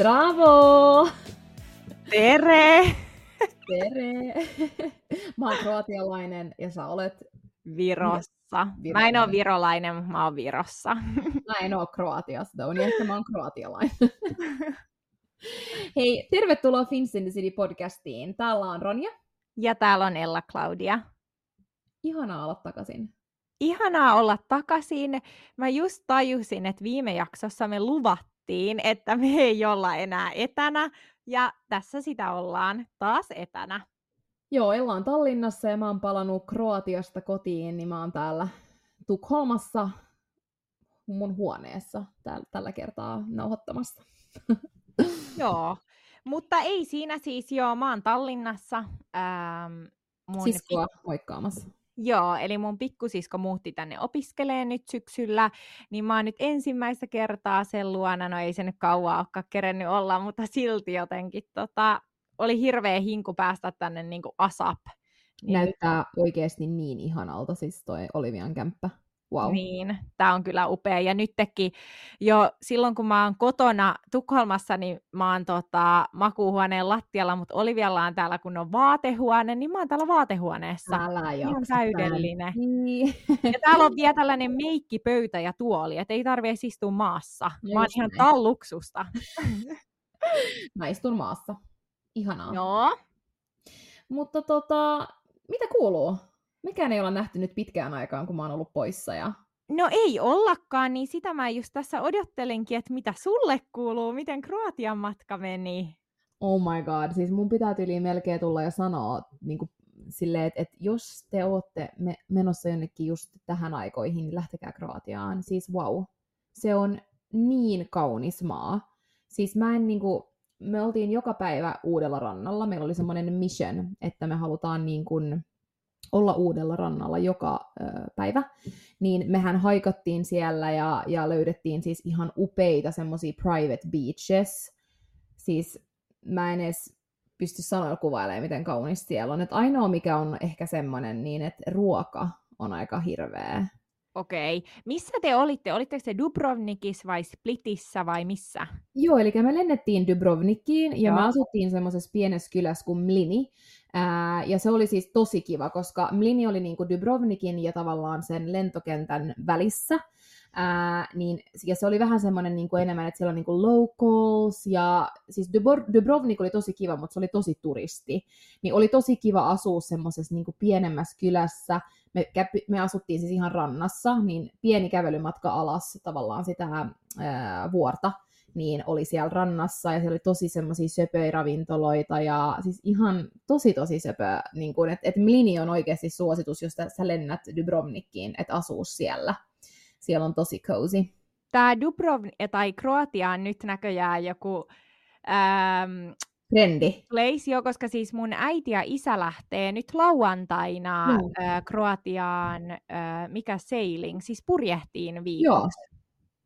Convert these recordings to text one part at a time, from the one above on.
Bravo! Tere! Tere! Mä oon kroatialainen ja sä olet Virossa. Mä en ole virolainen, mä oon Virossa. Mä en oo Kroatiasta, on ehkä mä oon kroatialainen. Hei, tervetuloa Fins in the City podcastiin. Täällä on Ronja. Ja täällä on Ella Claudia. Ihanaa olla takaisin. Ihanaa olla takaisin. Mä just tajusin, että viime jaksossa me luvattiin, että me ei olla enää etänä. Ja tässä sitä ollaan taas etänä. Joo, Ella on Tallinnassa ja mä oon palannut Kroatiasta kotiin, niin mä oon täällä Tukholmassa mun huoneessa täällä, tällä kertaa nauhoittamassa. Joo, mutta ei siinä siis joo, mä oon Tallinnassa. Ähm, mun Siskoa moikkaamassa. Joo, eli mun pikkusisko muutti tänne opiskelee nyt syksyllä, niin mä oon nyt ensimmäistä kertaa sen luona, no ei se nyt kauan olekaan kerennyt olla, mutta silti jotenkin tota, oli hirveä hinku päästä tänne niin kuin ASAP. Niin Näyttää oikeasti niin ihanalta siis toi Olivian kämppä. Wow. Niin, tämä on kyllä upea. Ja nytkin jo silloin, kun mä oon kotona Tukholmassa, niin mä oon tota, makuuhuoneen lattialla, mutta Olivialla on täällä, kun on vaatehuone, niin mä oon täällä vaatehuoneessa. Älä Ihan täydellinen. Niin. Ja täällä on vielä tällainen meikkipöytä ja tuoli, että ei tarvitse istua maassa. Just mä oon ihan talluksusta. mä istun maassa. Ihanaa. Joo. Mutta tota, mitä kuuluu? Mikään ei olla nähty nyt pitkään aikaan, kun mä oon ollut poissa. Ja... No ei ollakaan, niin sitä mä just tässä odottelinkin, että mitä sulle kuuluu, miten Kroatian matka meni. Oh my god, siis mun pitää tyyliin melkein tulla ja sanoa niin kuin silleen, että, että jos te olette me, menossa jonnekin just tähän aikoihin, niin lähtekää Kroatiaan. Siis wow, se on niin kaunis maa. Siis mä en niin kuin, me oltiin joka päivä uudella rannalla. Meillä oli semmoinen mission, että me halutaan niin kuin olla uudella rannalla joka ö, päivä, niin mehän haikattiin siellä ja, ja löydettiin siis ihan upeita semmoisia private beaches. Siis mä en edes pysty sanoa kuvailemaan, miten kaunis siellä on. Et ainoa, mikä on ehkä semmoinen, niin että ruoka on aika hirveä. Okei. Missä te olitte? Olitteko te Dubrovnikissa vai Splitissä vai missä? Joo, eli me lennettiin Dubrovnikiin ja Joo. me asuttiin semmoisessa pienessä kylässä kuin Mlini. Ää, ja se oli siis tosi kiva, koska Mlini oli niinku Dubrovnikin ja tavallaan sen lentokentän välissä. Ää, niin, ja se oli vähän semmoinen niin kuin enemmän, että siellä on niin kuin locals, ja siis Dubrovnik oli tosi kiva, mutta se oli tosi turisti. Niin oli tosi kiva asua semmoisessa niin pienemmässä kylässä. Me, me asuttiin siis ihan rannassa, niin pieni kävelymatka alas tavallaan sitä ää, vuorta niin oli siellä rannassa ja siellä oli tosi semmoisia söpöjä ravintoloita ja siis ihan tosi tosi söpöä, niin että et Mlini on oikeasti suositus, jos sä lennät Dubrovnikkiin, että asuu siellä siellä on tosi cozy. Tämä Dubrovnik tai Kroatia on nyt näköjään joku ähm, trendi. Place, jo, koska siis mun äiti ja isä lähtee nyt lauantaina no. äh, Kroatiaan, äh, mikä sailing, siis purjehtiin viikoksi. Joo.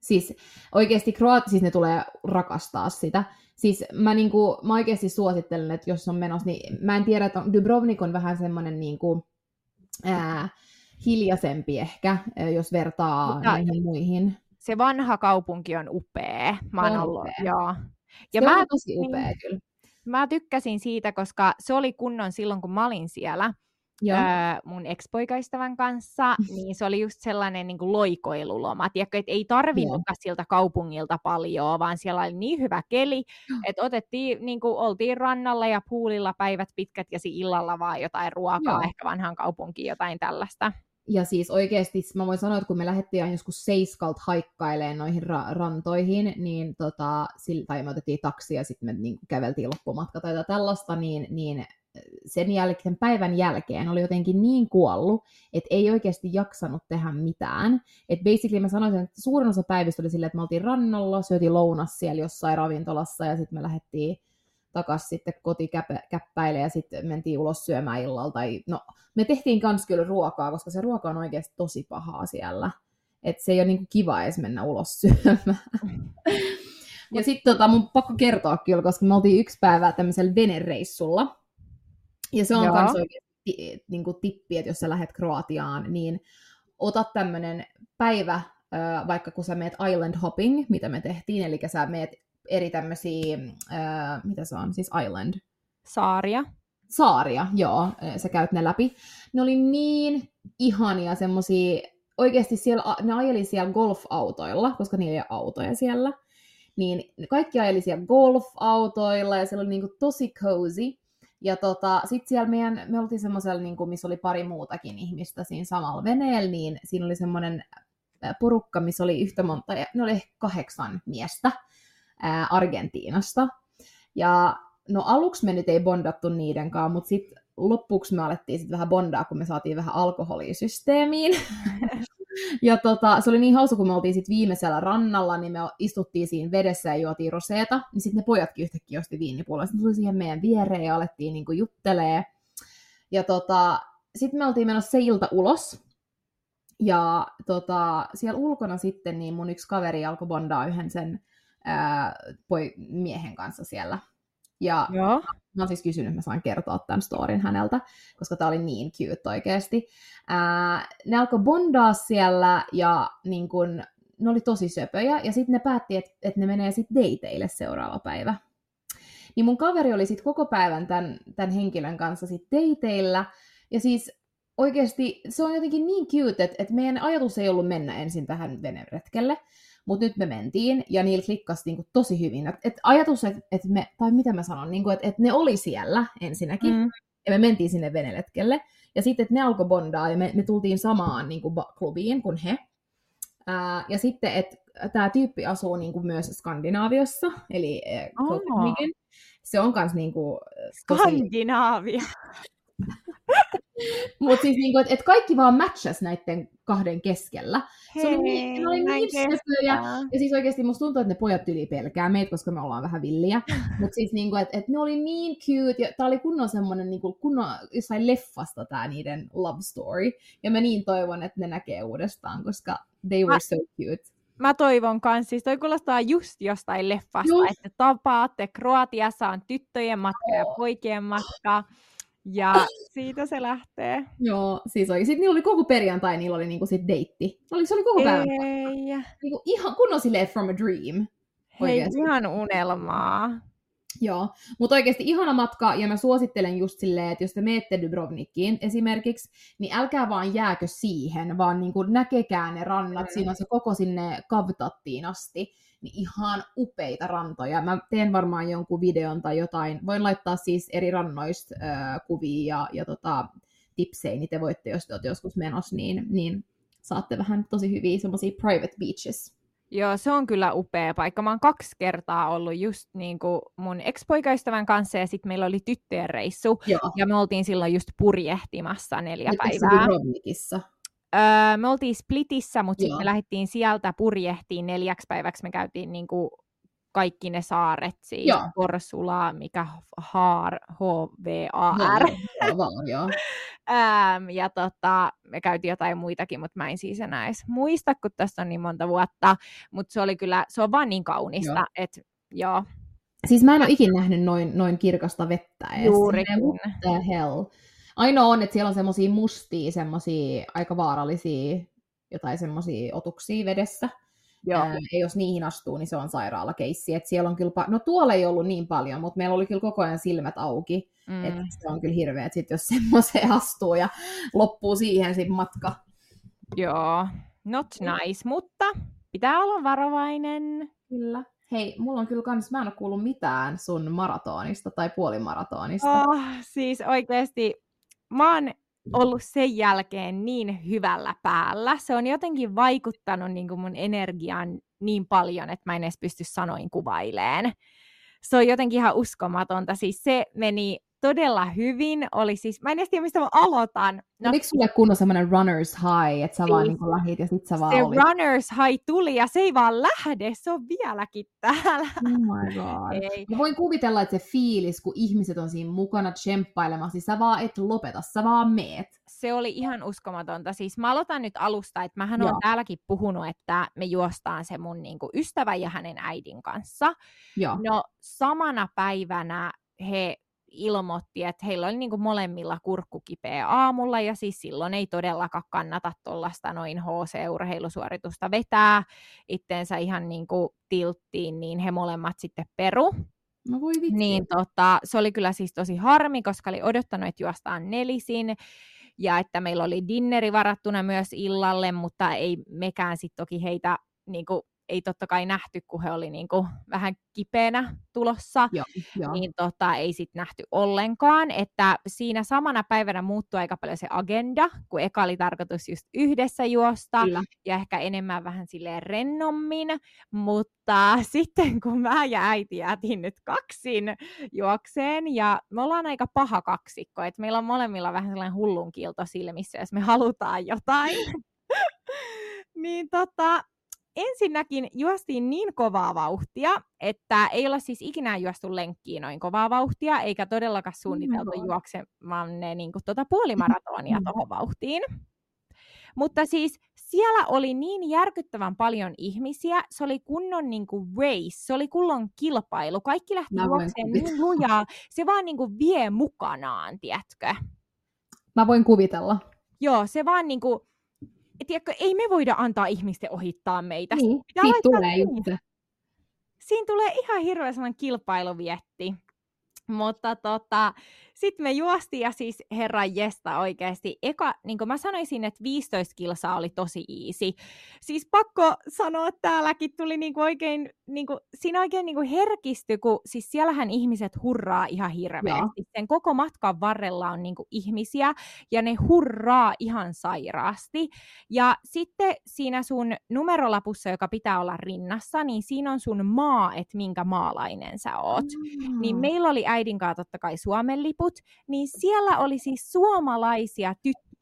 Siis oikeasti Kroati, siis ne tulee rakastaa sitä. Siis mä, niinku, mä oikeasti suosittelen, että jos on menossa, niin mä en tiedä, että Dubrovnik on vähän semmoinen niinku, ää, hiljaisempi ehkä, jos vertaa Mutta näihin muihin. Se vanha kaupunki on upea. Mä oon ollut, upea. joo. Ja se mä, on tosi upea niin, kyllä. Mä tykkäsin siitä, koska se oli kunnon silloin, kun mä olin siellä. Joo. Öö, mun ex-poikaystävän kanssa, niin se oli just sellainen niin kuin loikoiluloma. Tiedätkö, että ei tarvinnutkaan siltä kaupungilta paljon, vaan siellä oli niin hyvä keli, että otettiin, niin kuin, oltiin rannalla ja puulilla päivät pitkät ja illalla vaan jotain ruokaa, Joo. ehkä vanhan kaupunkiin jotain tällaista. Ja siis oikeasti mä voin sanoa, että kun me lähdettiin joskus Seiskalt haikkailemaan noihin ra- rantoihin, niin tota, sillä, tai me otettiin taksia ja sitten me niin käveltiin loppumatka tai tällaista, niin, niin sen jälkeen, päivän jälkeen oli jotenkin niin kuollut, että ei oikeasti jaksanut tehdä mitään. Et basically mä sanoisin, että suurin osa päivistä oli silleen, että me oltiin rannalla, syötiin lounas siellä jossain ravintolassa ja sitten me lähdettiin takaisin sitten kotikäppäille ja sitten mentiin ulos syömään illalla. Tai, no, me tehtiin kans kyllä ruokaa, koska se ruoka on oikeasti tosi pahaa siellä. Että se ei ole niinku kiva edes mennä ulos syömään. ja sitten tota, mun pakko kertoa kyllä, koska me oltiin yksi päivä tämmöisellä venereissulla. Ja se on oikeasti niin kuin tippi, että jos sä lähdet Kroatiaan, niin ota tämmöinen päivä, vaikka kun sä meet island hopping, mitä me tehtiin, eli sä meet eri tämmöisiä, mitä se on, siis island? Saaria. Saaria, joo, sä käyt ne läpi. Ne oli niin ihania semmosia, oikeasti siellä, ne ajeli siellä golfautoilla, koska niillä ei ole autoja siellä. Niin kaikki ajeli siellä golfautoilla ja siellä oli niinku tosi cozy. Ja tota, sitten siellä meidän, me oltiin semmoisella, niin kuin, missä oli pari muutakin ihmistä siinä samalla veneellä, niin siinä oli semmoinen porukka, missä oli yhtä monta, ne oli kahdeksan miestä ää, Argentiinasta. Ja no aluksi me nyt ei bondattu niiden kanssa, mutta sitten loppuksi me alettiin sitten vähän bondaa, kun me saatiin vähän alkoholia systeemiin. ja tota, se oli niin hauska, kun me oltiin sitten viimeisellä rannalla, niin me istuttiin siinä vedessä ja juotiin roseeta, niin sitten ne pojatkin yhtäkkiä osti viinipulloa. Sitten tuli siihen meidän viereen ja alettiin niinku juttelee. Ja tota, sitten me oltiin menossa se ilta ulos, ja tota, siellä ulkona sitten niin mun yksi kaveri alkoi bondaa yhden sen ää, poi, miehen kanssa siellä. Ja Joo. mä oon siis kysynyt, että mä saan kertoa tämän storin häneltä, koska tää oli niin cute oikeasti. Ää, ne alkoi bondaa siellä ja niin kun, ne oli tosi söpöjä, ja sitten ne päätti, että et ne menee sitten dateille seuraava päivä. Niin mun kaveri oli sitten koko päivän tämän, tämän henkilön kanssa sitten dateilla, ja siis oikeasti se on jotenkin niin cute, että, että meidän ajatus ei ollut mennä ensin tähän veneretkelle, mutta nyt me mentiin ja niillä klikkasi niinku tosi hyvin. Et, et ajatus, että et me, tai mitä mä sanon, niinku, että et ne oli siellä ensinnäkin, mm. ja me mentiin sinne veneletkelle, ja sitten, ne alkoi bondaa, ja me, me tultiin samaan niinku, klubiin kuin he. Ää, ja sitten, että tämä tyyppi asuu niinku, myös Skandinaaviassa, eli äh, Copenhagen. Se on myös niinku, tosi... Skandinaavia. Mutta siis niinku, että et kaikki vaan matchas näiden kahden keskellä. Hei, se oli niin, ne oli niin ja, ja siis oikeasti musta tuntuu, että ne pojat yli pelkää meitä, koska me ollaan vähän villiä. Mutta siis niinku, että et ne oli niin cute, ja tää oli kunnon semmonen niinku, kunnon jossain leffasta tää niiden love story. Ja mä niin toivon, että ne näkee uudestaan, koska they were so cute mä toivon kanssa, siis toi kuulostaa just jostain leffasta, just. että tapaatte, Kroatiassa on tyttöjen matka ja poikien matka, ja siitä se lähtee. Joo, siis oikein. Sitten niillä oli koko perjantai, niillä oli niinku sit deitti. Oli, se oli koko päivä. Niinku ihan kunnon silleen from a dream. Oikeasti. Hei, ihan unelmaa. Joo, mutta oikeasti ihana matka, ja mä suosittelen just silleen, että jos te menette Dubrovnikiin esimerkiksi, niin älkää vaan jääkö siihen, vaan niin kuin näkekää ne rannat, mm. siinä on se koko sinne Kavtattiin asti, niin ihan upeita rantoja. Mä teen varmaan jonkun videon tai jotain, voin laittaa siis eri rannoista äh, kuvia ja, ja tota, tipsejä, niin te voitte, jos te olette joskus menossa, niin, niin saatte vähän tosi hyviä semmoisia private beaches. Joo, se on kyllä upea paikka. Mä oon kaksi kertaa ollut just niin kuin mun ex-poikaystävän kanssa ja sitten meillä oli tyttöjen reissu. Joo. Ja me oltiin silloin just purjehtimassa neljä Nyt päivää. Öö, me oltiin Splitissä, mutta sitten me lähdettiin sieltä purjehtiin neljäksi päiväksi. Me käytiin niin kuin kaikki ne saaret, siis joo. Korsula, mikä Haar, H-V-A-R. ähm, ja tota, me käytiin jotain muitakin, mutta mä en siis enää edes muista, kun tässä on niin monta vuotta. Mutta se oli kyllä, se on vaan niin kaunista, että joo. Siis mä en ole ikinä nähnyt noin, noin kirkasta vettä edes. Juurikin. Hell? Ainoa on, että siellä on semmoisia mustia, semmoisia aika vaarallisia jotain semmoisia otuksia vedessä. Joo. Ää, ja jos niihin astuu, niin se on sairaalakeissi. Et siellä on kyllä, pa- no tuolla ei ollut niin paljon, mutta meillä oli kyllä koko ajan silmät auki. Mm. Että se on kyllä hirveä, että sit jos semmoiseen astuu ja loppuu siihen sit matka. Joo, not nice, mutta pitää olla varovainen. Kyllä. Hei, mulla on kyllä kans, mä en ole kuullut mitään sun maratonista tai puolimaratonista. Oh, siis oikeasti, mä oon ollut sen jälkeen niin hyvällä päällä. Se on jotenkin vaikuttanut niin kuin mun energiaan niin paljon, että mä en edes pysty sanoin kuvaileen. Se on jotenkin ihan uskomatonta. Siis se meni todella hyvin. Oli siis, mä en edes tiedä, mistä mä aloitan. No, Oliko sulle kunnon semmoinen runner's high, että sä vaan niin lähit ja sit sä vaan Se olit? runner's high tuli ja se ei vaan lähde, se on vieläkin täällä. Oh my god. Ei. Mä voin kuvitella, että se fiilis, kun ihmiset on siinä mukana tsemppailemassa, niin sä vaan et lopeta, sä vaan meet. Se oli ihan uskomatonta. Siis mä aloitan nyt alusta, että mähän oon täälläkin puhunut, että me juostaan se mun niin kuin, ystävä ja hänen äidin kanssa. Joo. No samana päivänä he ilmoitti, että heillä oli niinku molemmilla kurkku kipeä aamulla, ja siis silloin ei todellakaan kannata tuollaista noin HC-urheilusuoritusta vetää itteensä ihan niinku tilttiin, niin he molemmat sitten peru. No voi vitsi. Niin tota, se oli kyllä siis tosi harmi, koska oli odottanut, että juostaan nelisin, ja että meillä oli dinneri varattuna myös illalle, mutta ei mekään sitten toki heitä niin kuin, ei totta kai nähty, kun he oli niin kuin vähän kipeänä tulossa, Joo, joo. niin tota, ei sitten nähty ollenkaan, että siinä samana päivänä muuttui aika paljon se agenda, kun eka oli tarkoitus just yhdessä juosta, Kyllä. ja ehkä enemmän vähän silleen rennommin, mutta sitten kun mä ja äiti jäätiin nyt kaksin juokseen, ja me ollaan aika paha kaksikko, että meillä on molemmilla vähän sellainen hullun kiilto silmissä, jos me halutaan jotain. niin tota, ensinnäkin juostiin niin kovaa vauhtia, että ei olla siis ikinä juostu lenkkiin noin kovaa vauhtia, eikä todellakaan suunniteltu Joo. juoksemaan ne niin tota puolimaratonia Mm. tuohon vauhtiin. Mutta siis siellä oli niin järkyttävän paljon ihmisiä, se oli kunnon niin kuin race, se oli kunnon kilpailu, kaikki lähti Mä juokseen niin lujaa, se vaan niin kuin vie mukanaan, tiedätkö? Mä voin kuvitella. Joo, se vaan niin kuin, tiedätkö, ei me voida antaa ihmisten ohittaa meitä. Niin, siitä tulee se. Siinä tulee ihan hirveä sellainen kilpailuvietti. Mutta tota, sitten me juostiin ja siis herran jesta oikeasti. Eka, niin kuin mä sanoisin, että 15 kilsaa oli tosi easy. Siis pakko sanoa, että täälläkin tuli niinku oikein, niinku, siinä oikein niinku herkisty, kun siis siellähän ihmiset hurraa ihan hirveästi. Sen koko matkan varrella on niinku ihmisiä ja ne hurraa ihan sairaasti. Ja sitten siinä sun numerolapussa, joka pitää olla rinnassa, niin siinä on sun maa, että minkä maalainen sä oot. Niin meillä oli äidin kanssa totta kai Suomen niin siellä oli siis suomalaisia tyttöjä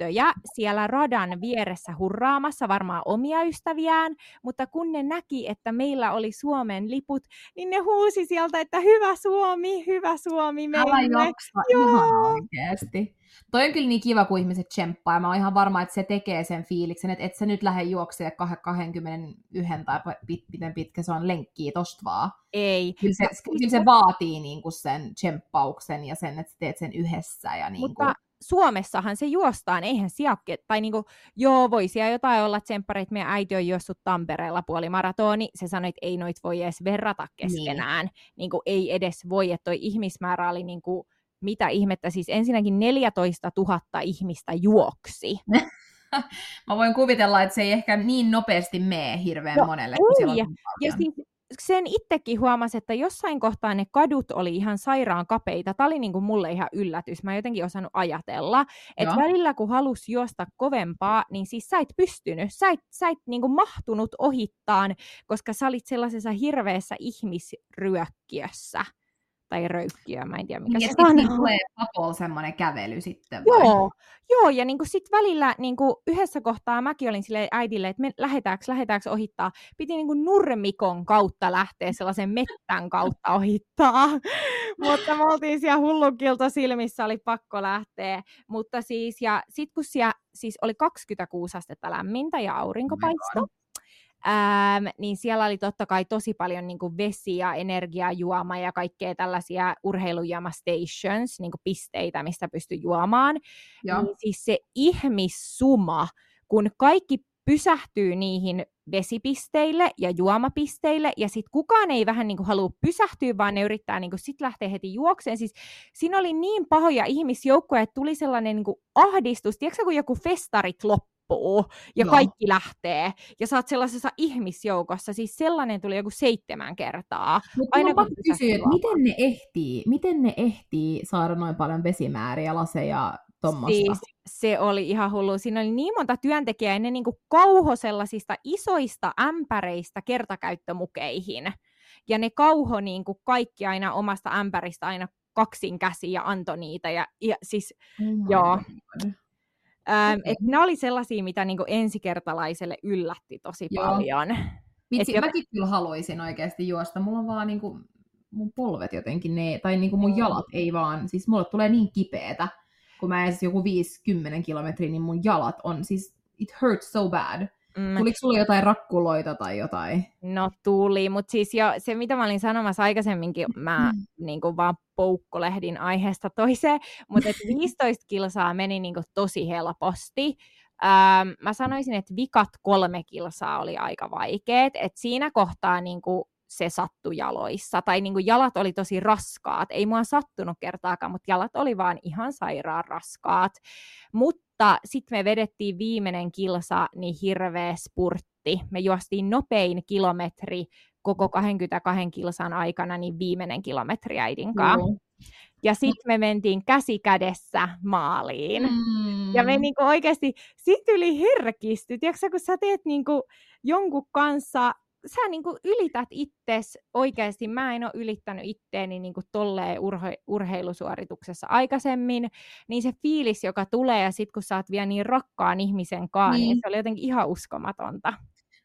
siellä radan vieressä hurraamassa, varmaan omia ystäviään, mutta kun ne näki, että meillä oli Suomen liput, niin ne huusi sieltä, että hyvä Suomi, hyvä Suomi Älä meille. jaksa Joo. ihan oikeesti. Toi on kyllä niin kiva, kun ihmiset tsemppaa, mä oon ihan varma, että se tekee sen fiiliksen, että et sä nyt lähde juokseen 21 tai pit, miten pitkä se on lenkkiä tosta vaan. Ei. Kyllä se, kyllä se vaatii niin kuin sen tsemppauksen ja sen, että sä teet sen yhdessä. Ja niin Mutta Suomessahan se juostaan, eihän siakke, tai niinku, joo, voi siellä jotain olla tsemppareita, meidän äiti on juossut Tampereella puoli maratoni, se sanoi, että ei noit voi edes verrata keskenään, niin. niinku, ei edes voi, että toi ihmismäärä oli niinku, mitä ihmettä, siis ensinnäkin 14 000 ihmistä juoksi. mä voin kuvitella, että se ei ehkä niin nopeasti mene hirveän No monelle, kun ei, niin Ja siis sen itsekin huomasi, että jossain kohtaa ne kadut oli ihan sairaan kapeita. Tämä oli niin kuin mulle ihan yllätys. Mä en jotenkin osannut ajatella. Että välillä kun halusi juosta kovempaa, niin siis sä et pystynyt. Sä et, sä et niin kuin mahtunut ohittaan, koska sä olit sellaisessa hirveässä ihmisryökkiössä. Tai röykkiö, mä en tiedä mikä Niin, se ja sitten sana on. tulee pakolla semmoinen kävely sitten vai? Joo, joo, ja niin sitten välillä niin yhdessä kohtaa mäkin olin sille äidille, että me lähetäänkö, lähetäänkö ohittaa. Piti niin nurmikon kautta lähteä sellaisen mettän kautta ohittaa. Mutta me oltiin siellä hullukilta silmissä, oli pakko lähteä. Mutta siis, ja sitten kun siellä siis oli 26 astetta lämmintä ja aurinko Oh my paistoi, Ähm, niin siellä oli totta kai tosi paljon niin kuin vesi- ja energiajuoma ja kaikkea tällaisia urheilujuoma-stations, niin kuin pisteitä, mistä pystyi juomaan. Joo. Niin siis se ihmissuma, kun kaikki pysähtyy niihin vesipisteille ja juomapisteille, ja sitten kukaan ei vähän niin kuin halua pysähtyä, vaan ne yrittää niin sit lähteä heti juokseen. Siis siinä oli niin pahoja ihmisjoukkoja, että tuli sellainen niin kuin ahdistus. Tiedätkö, kun joku festarit loppuu, ja Joo. kaikki lähtee, ja sä oot sellaisessa ihmisjoukossa, siis sellainen tuli joku seitsemän kertaa. Mutta Aina kun kysyä, että miten ne ehtii, miten ne ehtii saada noin paljon vesimääriä, laseja? Siis se oli ihan hullu. Siinä oli niin monta työntekijää, ja ne niinku kauho sellaisista isoista ämpäreistä kertakäyttömukeihin. Ja ne kauho niinku kaikki aina omasta ämpäristä aina kaksin käsiin ja antoi niitä. Ja, ja siis, my joo. Ähm, et ne oli sellaisia, mitä niinku ensikertalaiselle yllätti tosi Joo. paljon. Vitsi, Et mäkin kyllä haluaisin oikeasti juosta. Mulla on vaan niinku, mun polvet jotenkin, ne, tai niinku mun jalat ei vaan, siis mulle tulee niin kipeetä, kun mä edes joku 5-10 kilometriä, niin mun jalat on siis, it hurts so bad. Mm. Tuliko sulla jotain rakkuloita tai jotain? No tuli, mutta siis jo se, mitä mä olin sanomassa aikaisemminkin, mä mm. niin kuin vaan poukkolehdin aiheesta toiseen, mutta 15 kilsaa meni niin kuin tosi helposti. Ähm, mä sanoisin, että vikat kolme kilsaa oli aika vaikeet, että siinä kohtaa niin kuin se sattui jaloissa, tai niin kuin jalat oli tosi raskaat. Ei mua sattunut kertaakaan, mutta jalat oli vaan ihan sairaan raskaat. Mutta sitten me vedettiin viimeinen kilsa, niin hirveä spurtti. Me juostiin nopein kilometri koko 22 kilsan aikana, niin viimeinen kilometri äidin kanssa. Mm. Ja sitten me mentiin käsi kädessä maaliin. Mm. Ja me niinku oikeasti, sit yli herkisty. Tiedätkö kun sä teet niinku jonkun kanssa sä niin kuin ylität itses oikeasti, mä en ole ylittänyt itteeni niin kuin tolleen urhe- urheilusuorituksessa aikaisemmin, niin se fiilis, joka tulee, ja sit kun sä oot vielä niin rakkaan ihmisen kanssa, niin. niin se oli jotenkin ihan uskomatonta.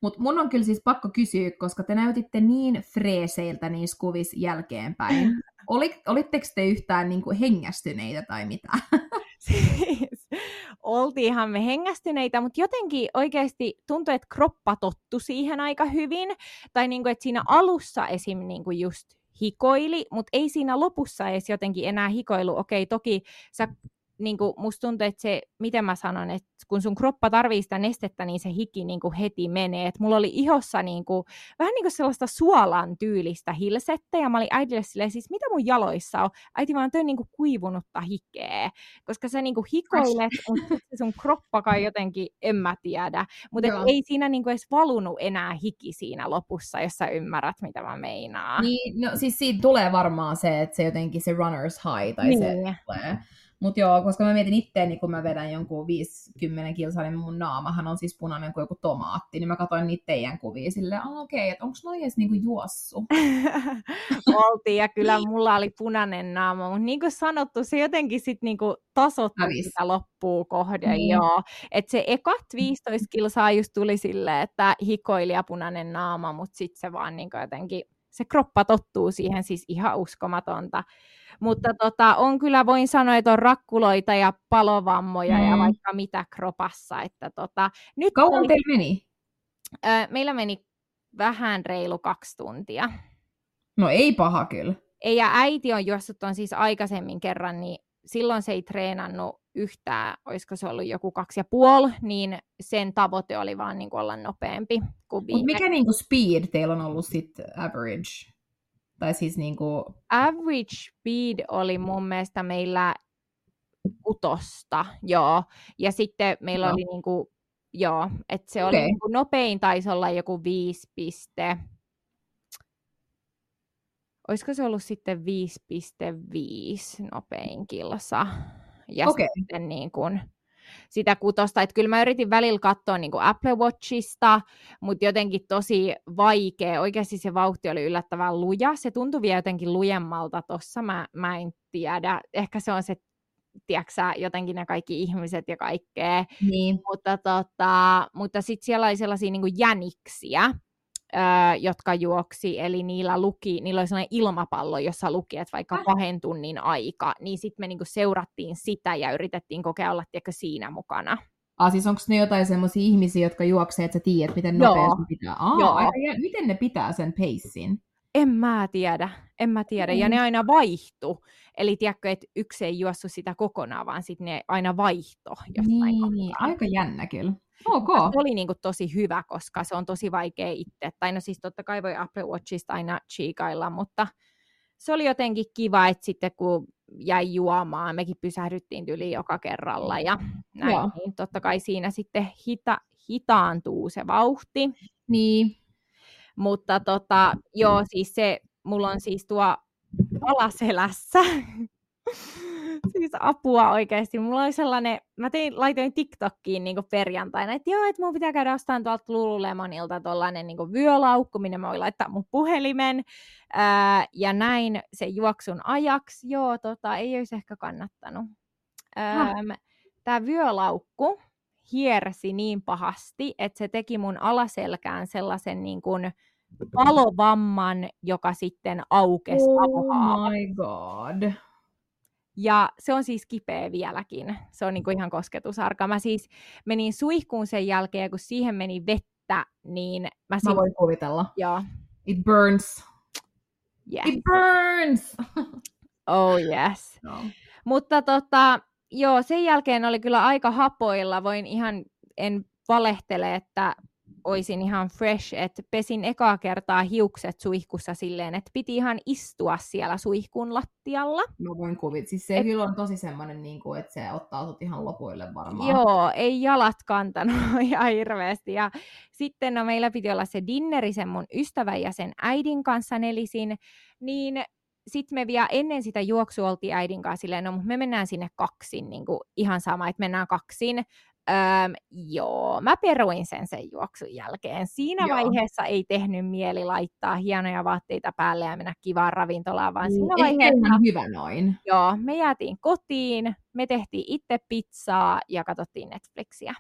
Mutta mun on kyllä siis pakko kysyä, koska te näytitte niin freeseiltä niissä kuvissa jälkeenpäin. Oli, olitteko te yhtään niin kuin hengästyneitä tai mitä? siis, oltiinhan me hengästyneitä, mutta jotenkin oikeasti tuntui, että kroppa tottu siihen aika hyvin. Tai niin kuin, että siinä alussa esim. Niin kuin just hikoili, mutta ei siinä lopussa edes jotenkin enää hikoilu. Okei, toki sä niin kuin, musta tuntuu, että se, miten mä sanon, että kun sun kroppa tarvii sitä nestettä, niin se hiki niin kuin heti menee. Et mulla oli ihossa niin kuin, vähän niin kuin sellaista suolan tyylistä hilsettä, ja mä olin äidille silleen, siis mitä mun jaloissa on? Äiti vaan toi niin kuin kuivunutta hikeä, koska sä niin kuin hikoilet, mutta sun kroppa kai jotenkin, en mä tiedä. Mutta ei siinä niin kuin edes valunut enää hiki siinä lopussa, jos sä ymmärrät, mitä mä meinaan. Niin, no siis siitä tulee varmaan se, että se jotenkin se runner's high, tai niin. se tulee mutta joo, koska mä mietin itteeni, kun mä vedän jonkun 50 kilsaa, niin mun naamahan on siis punainen kuin joku tomaatti, niin mä katsoin niitä teidän kuvia silleen, ah, okei, okay, että onko noin edes niinku juossu? Oltiin, ja kyllä mulla oli punainen naama, mutta niin kuin sanottu, se jotenkin sitten niinku tasoitti sitä loppuu kohden, niin. joo. Että se ekat 15 kilsaa just tuli silleen, että hikoili ja punainen naama, mutta sitten se vaan niinku jotenkin, se kroppa tottuu siihen siis ihan uskomatonta. Mutta tota, on kyllä, voin sanoa, että on rakkuloita ja palovammoja mm. ja vaikka mitä kropassa. Että tota, nyt Kauan oli, teillä meni? Ö, meillä meni vähän reilu kaksi tuntia. No ei paha kyllä. Ei, ja äiti on juossut on siis aikaisemmin kerran, niin silloin se ei treenannut yhtään, olisiko se ollut joku kaksi ja puoli, niin sen tavoite oli vaan niin kuin olla nopeampi kuin viime. Mut mikä niin kuin speed teillä on ollut sitten average? Tai siis niin kuin... Average speed oli mun mielestä meillä kutosta, joo. Ja sitten meillä no. oli niin kuin, joo, että se okay. oli niin kuin nopein taisi olla joku 5 piste. Olisiko se ollut sitten 5,5 nopein kilsa? Ja okay. sitten niin kuin, sitä kutosta. Että kyllä mä yritin välillä katsoa niin kuin Apple Watchista, mutta jotenkin tosi vaikea. Oikeasti se vauhti oli yllättävän luja. Se tuntui vielä jotenkin lujemmalta tuossa, mä, mä en tiedä. Ehkä se on se tiedätkö jotenkin ne kaikki ihmiset ja kaikkea. Niin. Mutta, tota, mutta sitten siellä oli sellaisia niin jäniksiä, öö, jotka juoksi, eli niillä luki, niillä oli sellainen ilmapallo, jossa luki, että vaikka kahden tunnin aika, niin sitten me niinku seurattiin sitä ja yritettiin kokea olla tiedätkö, siinä mukana. Ah, siis onko ne jotain semmoisia ihmisiä, jotka juoksee, että sä tiedät, miten nopeasti pitää? Ah, Joo. Aika, miten ne pitää sen peissin? En mä tiedä, en mä tiedä. Mm. Ja ne aina vaihtu. Eli tiedätkö, että yksi ei juossu sitä kokonaan, vaan sitten ne aina vaihto. Niin, niin, aika jännä kyllä. Okay. Se oli niin kuin tosi hyvä, koska se on tosi vaikea itse. Tai no siis totta kai voi Apple Watchista aina chiikailla, mutta se oli jotenkin kiva, että sitten kun jäi juomaan, mekin pysähdyttiin yli joka kerralla ja näin, Joo. niin totta kai siinä sitten hita, hitaantuu se vauhti. Niin. Mutta tota, joo, siis se, mulla on siis tuo alaselässä siis apua oikeasti. Mulla oli sellainen, mä tein, laitoin TikTokkiin niin perjantaina, että joo, että mun pitää käydä ostamaan tuolta Lululemonilta tuollainen niin vyölaukku, minne mä voin laittaa mun puhelimen. Ää, ja näin se juoksun ajaksi. Joo, tota, ei olisi ehkä kannattanut. Tämä vyölaukku hiersi niin pahasti, että se teki mun alaselkään sellaisen niin kuin, palovamman, joka sitten aukesi Oh my god Ja se on siis kipeä vieläkin. Se on niinku ihan kosketusarka. Mä siis menin suihkuun sen jälkeen, kun siihen meni vettä, niin mä... Mä voin kuvitella. Joo. It burns. Yes. It burns! Oh yes. no. Mutta tota, joo, sen jälkeen oli kyllä aika hapoilla. Voin ihan, en valehtele, että oisin ihan fresh, että pesin ekaa kertaa hiukset suihkussa silleen, että piti ihan istua siellä suihkun lattialla. Mä voin kuvit. Siis se Et... kyllä on tosi semmoinen, niin kuin, että se ottaa sut ihan lopuille varmaan. Joo, ei jalat kantanut ihan hirveästi. Ja sitten no, meillä piti olla se dinneri sen mun ystävän ja sen äidin kanssa nelisin, niin sitten me vielä ennen sitä juoksua oltiin äidin kanssa silleen, no me mennään sinne kaksin, niin kuin ihan sama, että mennään kaksin. Öm, joo, mä peruin sen sen juoksun jälkeen. Siinä joo. vaiheessa ei tehnyt mieli laittaa hienoja vaatteita päälle ja mennä kivaan ravintolaan, vaan siinä Ehkä vaiheessa... ihan hyvä noin. Joo, me jäätiin kotiin, me tehtiin itse pizzaa ja katsottiin Netflixiä.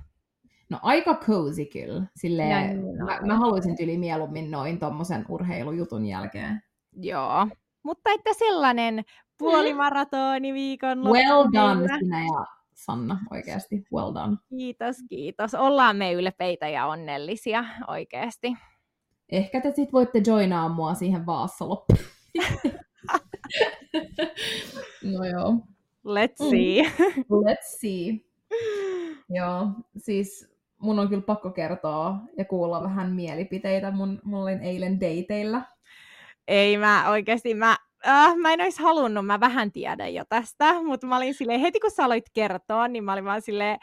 No aika cozy kyllä. Silleen, Ja niin mä, mä haluaisin tyli mieluummin noin tommosen urheilujutun jälkeen. Joo, mutta että sellainen puolimaratoni viikon Well done sinä ja Sanna, oikeasti. Well done. Kiitos, kiitos. Ollaan me ylpeitä ja onnellisia oikeasti. Ehkä te sit voitte joinaa mua siihen vaassa loppuun. no joo. Let's Mm. see. Let's see. Joo, siis mun on kyllä pakko kertoa ja kuulla vähän mielipiteitä. Mun, mulla olin eilen dateilla. Ei mä oikeasti, mä, äh, mä en olisi halunnut, mä vähän tiedän jo tästä, mutta mä olin silleen, heti kun sä aloit kertoa, niin mä olin vaan silleen,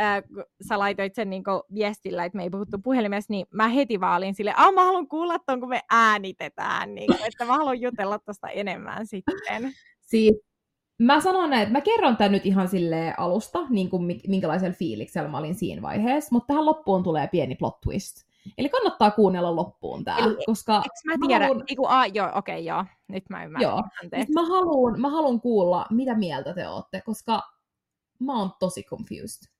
äh, kun sä laitoit sen niin viestillä, että me ei puhuttu puhelimessa, niin mä heti vaan olin silleen, mä haluan kuulla ton, kun me äänitetään, niin, kuin, että mä haluan jutella tosta enemmän sitten. Siis mä sanon näin, että mä kerron tän nyt ihan sille alusta, niin kuin mi- minkälaisella fiiliksellä mä olin siinä vaiheessa, mutta tähän loppuun tulee pieni plot twist. Eli kannattaa kuunnella loppuun tää, Eli koska Eikö mä tiedä, haluun- Eiku, ah, joo, okei, okay, joo, nyt mä ymmärrän. Joo. Anteeksi. Mä haluan, mä haluan kuulla, mitä mieltä te olette, koska mä oon tosi confused.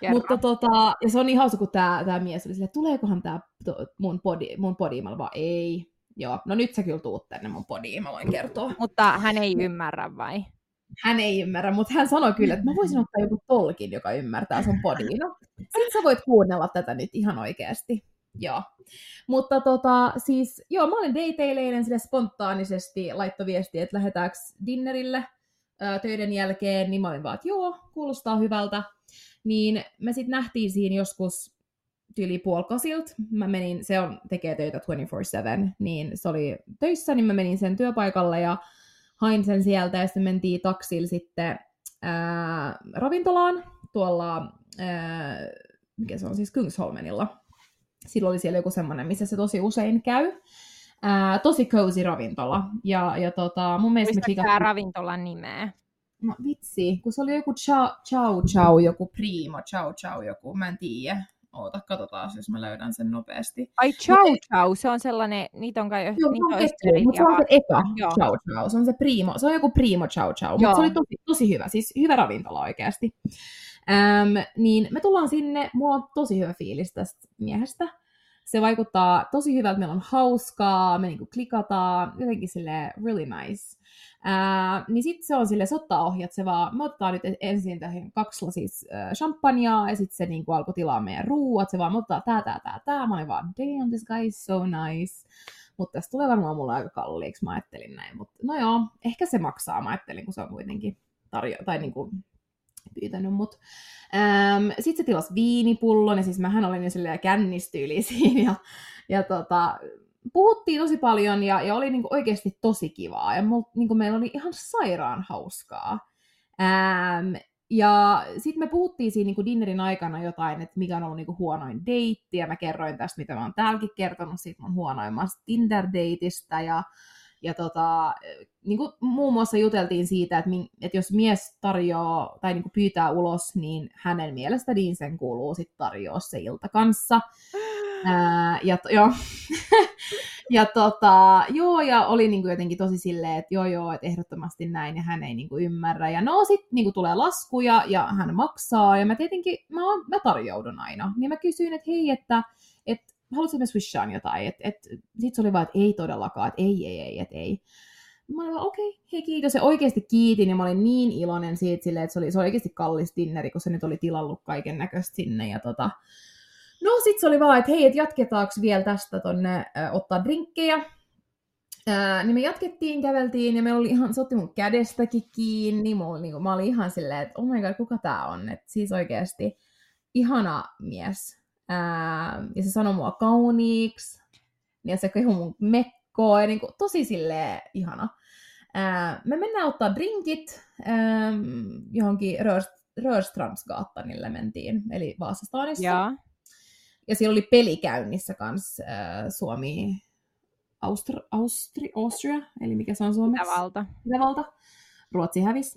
Kerro. Mutta tota, ja se on niin hauska, kun tää, tää mies oli silleen, tuleekohan tää to, mun, podi, mun podiin, mä olin vaan ei. Joo, no nyt sä kyllä tuut tänne mun podiin, mä voin kertoa. Mutta hän ei ymmärrä vai? Hän ei ymmärrä, mutta hän sanoi kyllä, että mä voisin ottaa joku tolkin, joka ymmärtää sun podiin. No, sit sä voit kuunnella tätä nyt ihan oikeasti. Joo. Mutta tota, siis, joo, mä olin dateilla eilen sille spontaanisesti laitto viestiä, että lähdetäänkö dinnerille ää, töiden jälkeen, niin mä olin vaan, että joo, kuulostaa hyvältä. Niin me sitten nähtiin siinä joskus tyyli puolkasilta. Mä menin, se on, tekee töitä 24-7, niin se oli töissä, niin mä menin sen työpaikalle ja hain sen sieltä ja sitten mentiin taksilla sitten ää, ravintolaan tuolla, ää, mikä se on siis Kungsholmenilla. Silloin oli siellä joku semmoinen, missä se tosi usein käy. Ää, tosi cozy ravintola. Ja, ja tota, mun mielestä Muistatko klikattiin... ravintolan nimeä? No vitsi, kun se oli joku chow, chow, chow joku primo, chow, chow joku, mä en tiedä. Oota, katsotaan, jos mä löydän sen nopeasti. Ai chow chow, se on sellainen, niitä on kai Joo, niitä on ketju, mutta se on se eka Joo. chow chow. Se on se primo, se on joku primo chow chow, mutta se oli tosi, tosi hyvä, siis hyvä ravintola oikeasti. Äm, niin me tullaan sinne, mulla on tosi hyvä fiilis tästä miehestä. Se vaikuttaa tosi hyvältä, meillä on hauskaa, me niinku klikataan, jotenkin sille really nice. Ää, niin sitten se on sille, se ottaa ohjat, se vaan, me otetaan nyt ensin tähän kaksi lasia äh, champagnea, ja sitten se niinku alkoi tilaa meidän ruuat, se vaan, me otetaan tää, tää, tää, tää, mä olin vaan, damn, this guy is so nice. Mutta tästä tulee varmaan mulle aika kalliiksi, mä ajattelin näin. Mutta no joo, ehkä se maksaa, mä ajattelin, kun se on kuitenkin tarjo- tai niinku pyytänyt mut. Ähm, Sitten se tilasi viinipullon, ja siis mähän olin jo silleen kännistyyli siinä, ja, ja tota, puhuttiin tosi paljon, ja, ja oli niinku oikeasti tosi kivaa, ja mul, niinku meillä oli ihan sairaan hauskaa. Ähm, ja sitten me puhuttiin siinä niinku dinnerin aikana jotain, että mikä on ollut niinku huonoin deitti, ja mä kerroin tästä, mitä mä oon täälläkin kertonut, siitä mun huonoimmasta Tinder-deitistä, ja, ja tota, niin kuin muun muassa juteltiin siitä, että, että jos mies tarjoaa tai niin kuin pyytää ulos, niin hänen mielestä niin sen kuuluu sitten tarjoa se ilta kanssa. Ja, to, joo. ja tota, joo, ja oli niin kuin jotenkin tosi silleen, että joo joo, että ehdottomasti näin, ja hän ei niin kuin ymmärrä. Ja no sitten niin kuin tulee laskuja, ja hän maksaa, ja mä tietenkin, mä, mä tarjoudun aina. Niin mä kysyin, että hei, että, että haluaisin me swishaan jotain. Et, et, sitten se oli vaan, että ei todellakaan, että ei, ei, ei, että ei. Mä olin okei, okay, hei kiitos. Ja oikeasti kiitin, ja mä olin niin iloinen siitä, silleen, että se oli, se oli oikeasti kallis dinneri, kun se nyt oli tilallut kaiken näköistä sinne. Ja tota... No sit se oli vaan, että hei, että jatketaanko vielä tästä tonne äh, ottaa drinkkejä. Ää, niin me jatkettiin, käveltiin ja me oli ihan, se otti mun kädestäkin kiinni. Mulla, niin kuin, mä olin ihan silleen, että oh my god, kuka tää on? Et siis oikeasti ihana mies. Ää, ja se sanoi mua kauniiksi. Ja se kehui mun mekkoa. Ja niin kuin, tosi silleen ihana. Ää, me mennään ottaa drinkit ää, johonkin Rörstrandsgatanille mentiin, eli Vaasastaanissa. Ja. Ja siellä oli peli käynnissä kanssa Suomi Austri, Austri, Austria, eli mikä se on suomeksi? Itävalta. Itävalta. Ruotsi hävis.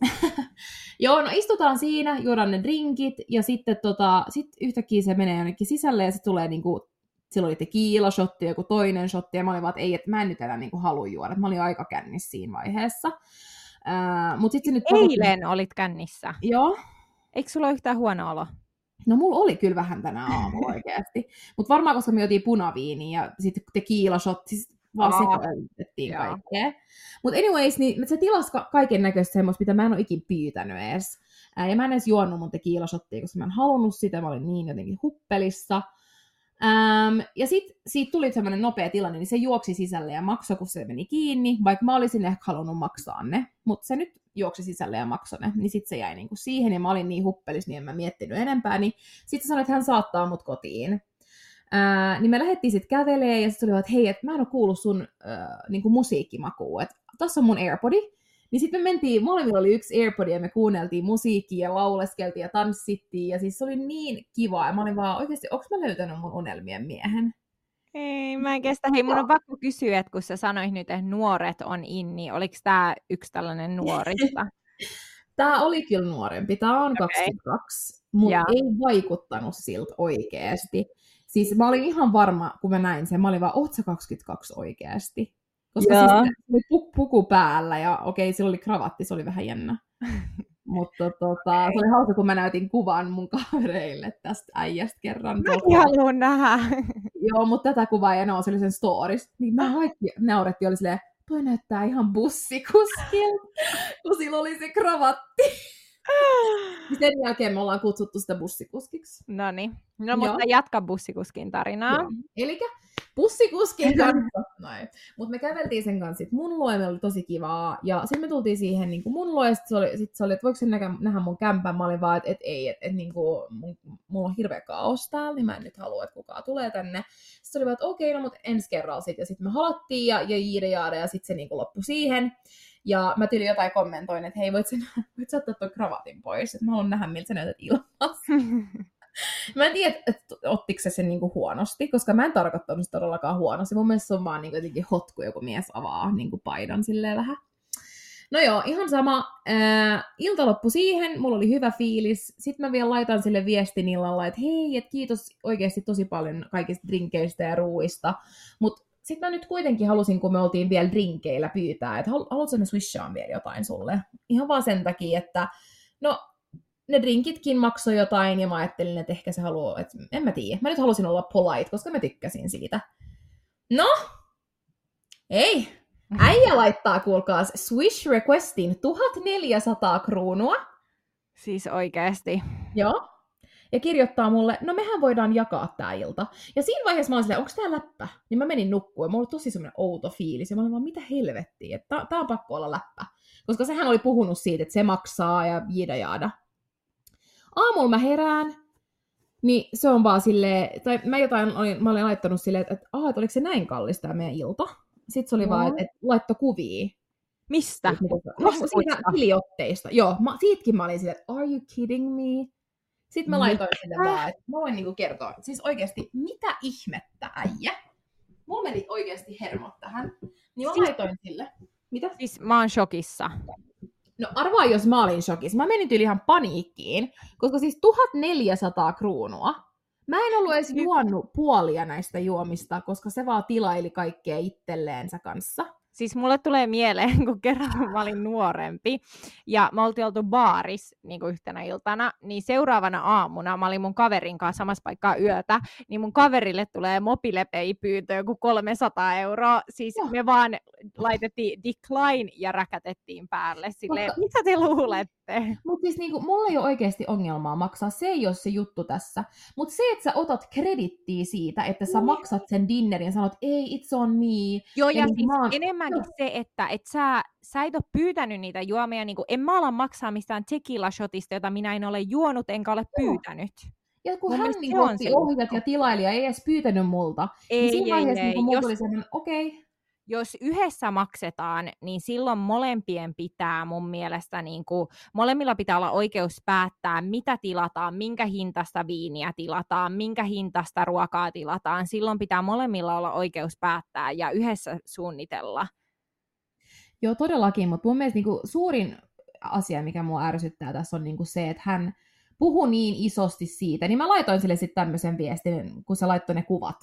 Joo, no istutaan siinä, juodaan ne drinkit, ja sitten tota, sit yhtäkkiä se menee jonnekin sisälle, ja se tulee niinku, silloin oli tequila-shotti, joku toinen shotti, ja mä olin vaan, että ei, että mä en nyt enää niinku halua juoda. Mä olin aika kännissä siinä vaiheessa. Uh, mut sit se nyt Eilen olit kännissä. Joo. Eikö sulla ole yhtään huono olo? No mulla oli kyllä vähän tänä aamulla oikeasti. Mutta varmaan koska me jotiin punaviiniä ja sitten tequila shot, siis vaan sekoitettiin kaikkea. Mutta anyways, niin se tilasi ka- kaiken näköistä semmoista, mitä mä en ole ikin pyytänyt edes. Ää, ja mä en edes juonut mun tequila-shottia, koska mä en halunnut sitä, mä olin niin jotenkin huppelissa. Ähm, ja sitten siitä tuli semmoinen nopea tilanne, niin se juoksi sisälle ja maksoi, kun se meni kiinni, vaikka mä olisin ehkä halunnut maksaa ne, mutta se nyt juoksi sisälle ja maksoi ne, niin sitten se jäi niinku siihen, ja mä olin niin huppelis, niin en mä miettinyt enempää, niin sitten sanoi, että hän saattaa mut kotiin. Ää, niin me lähdettiin sitten kävelee ja sitten tuli että hei, että mä en ole kuullut sun ää, niinku musiikkimakuun, että tossa on mun Airpodi. Niin sitten me mentiin, molemmilla oli yksi Airpodi ja me kuunneltiin musiikkia ja lauleskeltiin ja tanssittiin ja siis se oli niin kiva ja mä olin vaan oikeasti, onko mä löytänyt mun unelmien miehen? Ei, mä en kestä. Hei, mun on pakko kysyä, että kun sä sanoit nyt, että nuoret on inni, oliko tämä yksi tällainen nuorista? tämä oli kyllä nuorempi. Tämä on okay. 22, mutta ei vaikuttanut siltä oikeasti. Siis mä olin ihan varma, kun mä näin sen, mä olin vaan, oot sä 22 oikeasti? Koska Joo. siis oli pu- puku päällä ja okei, sillä oli kravatti, se oli vähän jännä. Mutta tota, se oli hauska, kun mä näytin kuvan mun kavereille tästä äijästä kerran. Mäkin haluan nähdä. Joo, mutta tätä kuvaa ei ole, se oli sen stories. Niin mä kaikki naurettiin, oli silleen, toi näyttää ihan bussikuskilta, kun sillä oli se kravatti. Sen jälkeen me ollaan kutsuttu sitä bussikuskiksi. No niin. No mutta jatka bussikuskin tarinaa. Eli bussikuskin kanssa. Noin. Mutta me käveltiin sen kanssa sit mun luo, oli tosi kivaa. Ja sitten me tultiin siihen niin mun luo, ja sitten se oli, sit se oli että voiko se nähdä, nähdä mun kämpän. Mä olin vaan, että et, ei, että et, niin mun, mulla on hirveä kaos täällä, niin mä en nyt halua, että kukaan tulee tänne. Sitten se oli vaan, että okei, no mutta ensi kerralla sitten. Ja sitten me halattiin ja, ja jiide jaada, ja sitten se niin loppui siihen. Ja mä tyli jotain kommentoin, että hei, voit sä, voit sä ottaa tuon kravatin pois, että mä haluan nähdä, miltä sä näytät ilmassa. mä en tiedä, että ottiko se sen niinku huonosti, koska mä en tarkoittanut sitä todellakaan huonosti. Mun mielestä se on vaan niinku jotenkin hot, kun joku mies avaa niinku paidan silleen vähän. No joo, ihan sama. Äh, ilta loppui siihen, mulla oli hyvä fiilis. Sitten mä vielä laitan sille viestin illalla, että hei, et kiitos oikeasti tosi paljon kaikista drinkeistä ja ruuista. Mutta sitten mä nyt kuitenkin halusin, kun me oltiin vielä drinkeillä pyytää, että haluatko me swishaan vielä jotain sulle? Ihan vaan sen takia, että no ne drinkitkin maksoi jotain ja mä ajattelin, että ehkä se haluaa, että en mä tiedä. Mä nyt halusin olla polite, koska mä tykkäsin siitä. No, ei. Äijä laittaa, kuulkaas, Swish Requestin 1400 kruunua. Siis oikeasti. Joo ja kirjoittaa mulle, no mehän voidaan jakaa tää ilta. Ja siinä vaiheessa mä olin silleen, onko tää läppä? Niin mä menin nukkuun ja mulla oli tosi semmoinen outo fiilis. Ja mä olin vaan, mitä helvettiä, että tää on pakko olla läppä. Koska sehän oli puhunut siitä, että se maksaa ja jida jaada. Aamulla mä herään, niin se on vaan silleen, tai mä jotain olin, mä olin laittanut silleen, että, että, aha, että oliko se näin kallista tämä meidän ilta. Sitten se oli no. vaan, että, että laitto kuvia. Mistä? No, siitä tiliotteista. Joo, mä, siitäkin mä olin silleen, että are you kidding me? Sitten mä laitoin sinne vaan, että mä voin niinku kertoa. Siis oikeasti, mitä ihmettä, äijä? Mulla meni oikeasti hermot tähän. Niin mä siis, laitoin sille. Mitä? Siis mä oon shokissa. No arvaa, jos mä olin shokissa. Mä menin yli ihan paniikkiin, koska siis 1400 kruunua. Mä en ollut edes juonut puolia näistä juomista, koska se vaan tilaili kaikkea itselleensä kanssa. Siis mulle tulee mieleen, kun kerran kun mä olin nuorempi ja me oltiin oltu baaris niin kuin yhtenä iltana, niin seuraavana aamuna mä olin mun kaverin kanssa samassa paikkaa yötä, niin mun kaverille tulee mobilepei pyyntö joku 300 euroa. Siis oh. me vaan laitettiin decline ja räkätettiin päälle silleen, Mutta... mitä te luulette? Mutta siis niinku, mulla ei ole oikeasti ongelmaa maksaa, se ei ole se juttu tässä. Mutta se, että sä otat kredittiä siitä, että sä mm. maksat sen dinnerin ja sanot, ei, it's on me. Joo, ja, ja siis oon... enemmänkin se, että et sä, sä et ole pyytänyt niitä juomia, niin kuin, en mä ala maksaa mistään tequila-shotista, jota minä en ole juonut enkä ole pyytänyt. Ja kun Mun hän niin otti ohjat ja tilailija ei edes pyytänyt multa, niin ei, niin siinä ei, vaiheessa ei. Niin mulla Jos... oli okei, okay, jos yhdessä maksetaan, niin silloin molempien pitää mun mielestä, niin kuin, molemmilla pitää olla oikeus päättää, mitä tilataan, minkä hintasta viiniä tilataan, minkä hintasta ruokaa tilataan. Silloin pitää molemmilla olla oikeus päättää ja yhdessä suunnitella. Joo, todellakin, mutta mun mielestä niin kuin, suurin asia, mikä mua ärsyttää tässä on niin kuin se, että hän puhu niin isosti siitä, niin mä laitoin sille sitten tämmöisen viestin, kun se laittoi ne kuvat.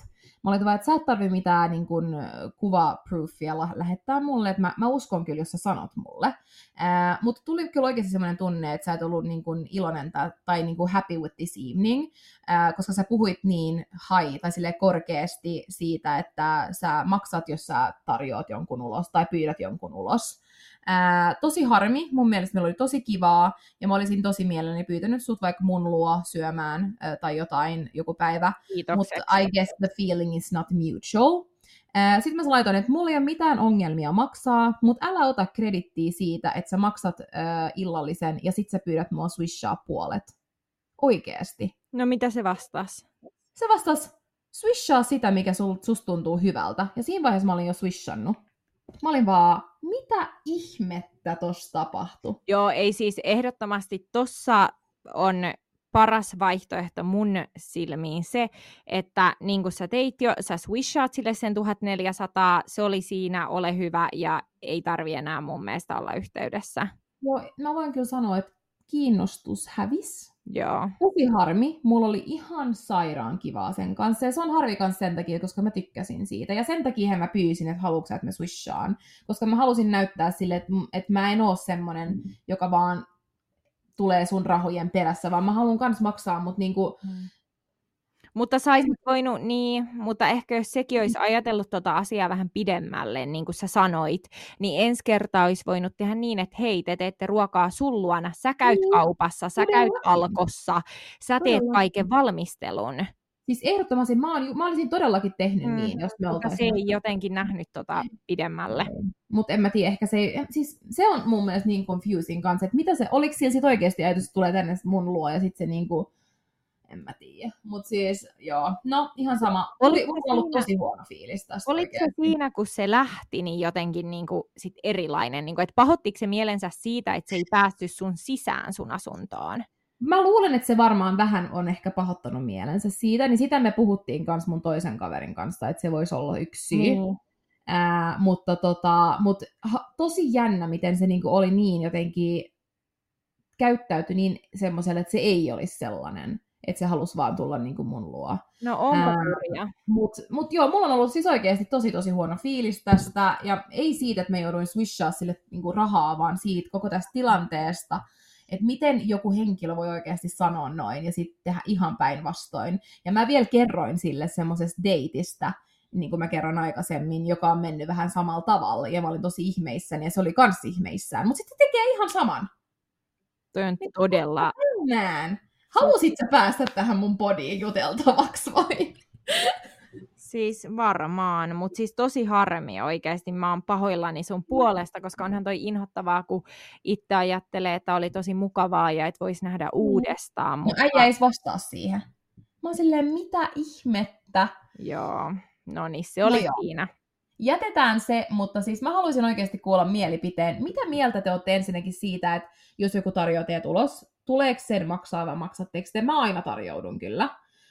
Mä olin että sä et tarvi mitään niin kun, kuvaproofia lähettää mulle, että mä, mä uskon kyllä, jos sä sanot mulle. Äh, mutta tuli kyllä oikeasti semmoinen tunne, että sä et ollut niin kun, iloinen tai, tai niin kun, happy with this evening, äh, koska sä puhuit niin high tai sille korkeasti siitä, että sä maksat, jos sä tarjoat jonkun ulos tai pyydät jonkun ulos. Ää, tosi harmi, mun mielestä meillä oli tosi kivaa, ja mä olisin tosi mielelläni pyytänyt sut vaikka mun luo syömään ää, tai jotain joku päivä, mutta I guess the feeling is not mutual. Sitten mä laitoin, että mulla ei ole mitään ongelmia maksaa, mutta älä ota kredittiä siitä, että sä maksat ää, illallisen ja sit sä pyydät mua swishaa puolet. Oikeesti. No mitä se vastasi? Se vastasi, swishaa sitä, mikä sul, susta tuntuu hyvältä. Ja siinä vaiheessa mä olin jo swishannut. Mä olin vaan, mitä ihmettä tossa tapahtui? Joo, ei siis ehdottomasti tossa on paras vaihtoehto mun silmiin se, että niin kuin sä teit jo, sä swishaat sille sen 1400, se oli siinä, ole hyvä ja ei tarvi enää mun mielestä olla yhteydessä. Joo, mä voin kyllä sanoa, että kiinnostus hävis. Joo. Tosi harmi. Mulla oli ihan sairaan kivaa sen kanssa. Ja se on harvi kanssa sen takia, koska mä tykkäsin siitä. Ja sen takia mä pyysin, että haluatko että me swishaan. Koska mä halusin näyttää sille, että, että mä en oo semmonen, mm. joka vaan tulee sun rahojen perässä, vaan mä haluan kans maksaa, mutta niinku, mm. Mutta saisit voinut, niin, mutta ehkä jos sekin olisi ajatellut tuota asiaa vähän pidemmälle, niin kuin sä sanoit, niin ensi kertaa olisi voinut tehdä niin, että hei, te teette ruokaa sun luona, sä käyt niin. kaupassa, sä käyt alkossa, sä teet kaiken valmistelun. Siis ehdottomasti mä, oon, mä olisin todellakin tehnyt mm, niin, jos me oltaisiin. se ei jotenkin nähnyt tota pidemmälle. Mutta en mä tiedä, ehkä se ei, siis se on mun mielestä niin confusing kanssa, että mitä se, oliko siellä sit oikeasti ajatus, että tulee tänne mun luo ja sitten se niinku, en mä tiedä. Mutta siis, joo, no ihan sama. Oli, oli ollut tosi huono fiilis tästä Oliko se siinä, kun se lähti, niin jotenkin niin kuin, sit erilainen? Niin kuin, että pahoittiko se mielensä siitä, että se ei päästy sun sisään sun asuntoon? Mä luulen, että se varmaan vähän on ehkä pahoittanut mielensä siitä, niin sitä me puhuttiin myös mun toisen kaverin kanssa, että se voisi olla yksi syy. Mm. Ää, mutta tota, mut, ha, tosi jännä, miten se niinku oli niin jotenkin käyttäytyi niin semmoiselle, että se ei olisi sellainen että se halusi vaan tulla niin kuin mun luo. No onko. Mutta mut joo, mulla on ollut siis oikeasti tosi tosi huono fiilis tästä, ja ei siitä, että me jouduin swishaa sille niin kuin rahaa, vaan siitä koko tästä tilanteesta, että miten joku henkilö voi oikeasti sanoa noin ja sitten tehdä ihan päinvastoin. Ja mä vielä kerroin sille semmoisesta deitistä, niin kuin mä kerron aikaisemmin, joka on mennyt vähän samalla tavalla, ja mä olin tosi ihmeissäni, ja se oli kans ihmeissään, mutta sitten tekee ihan saman. Toi on todella... Näen. Halusitko päästä tähän mun podiin juteltavaksi vai? Siis varmaan, mutta siis tosi harmi oikeasti. Mä oon pahoillani sun puolesta, koska onhan toi inhottavaa, kun itse ajattelee, että oli tosi mukavaa ja et voisi nähdä mm. uudestaan. No mutta... äijä ei vastaa siihen. Mä oon silleen, mitä ihmettä? Joo, no niin, se oli no siinä. Jätetään se, mutta siis mä haluaisin oikeasti kuulla mielipiteen. Mitä mieltä te olette ensinnäkin siitä, että jos joku tarjoaa teet ulos, tuleeko sen maksaa vai maksatteko te? Mä aina tarjoudun kyllä.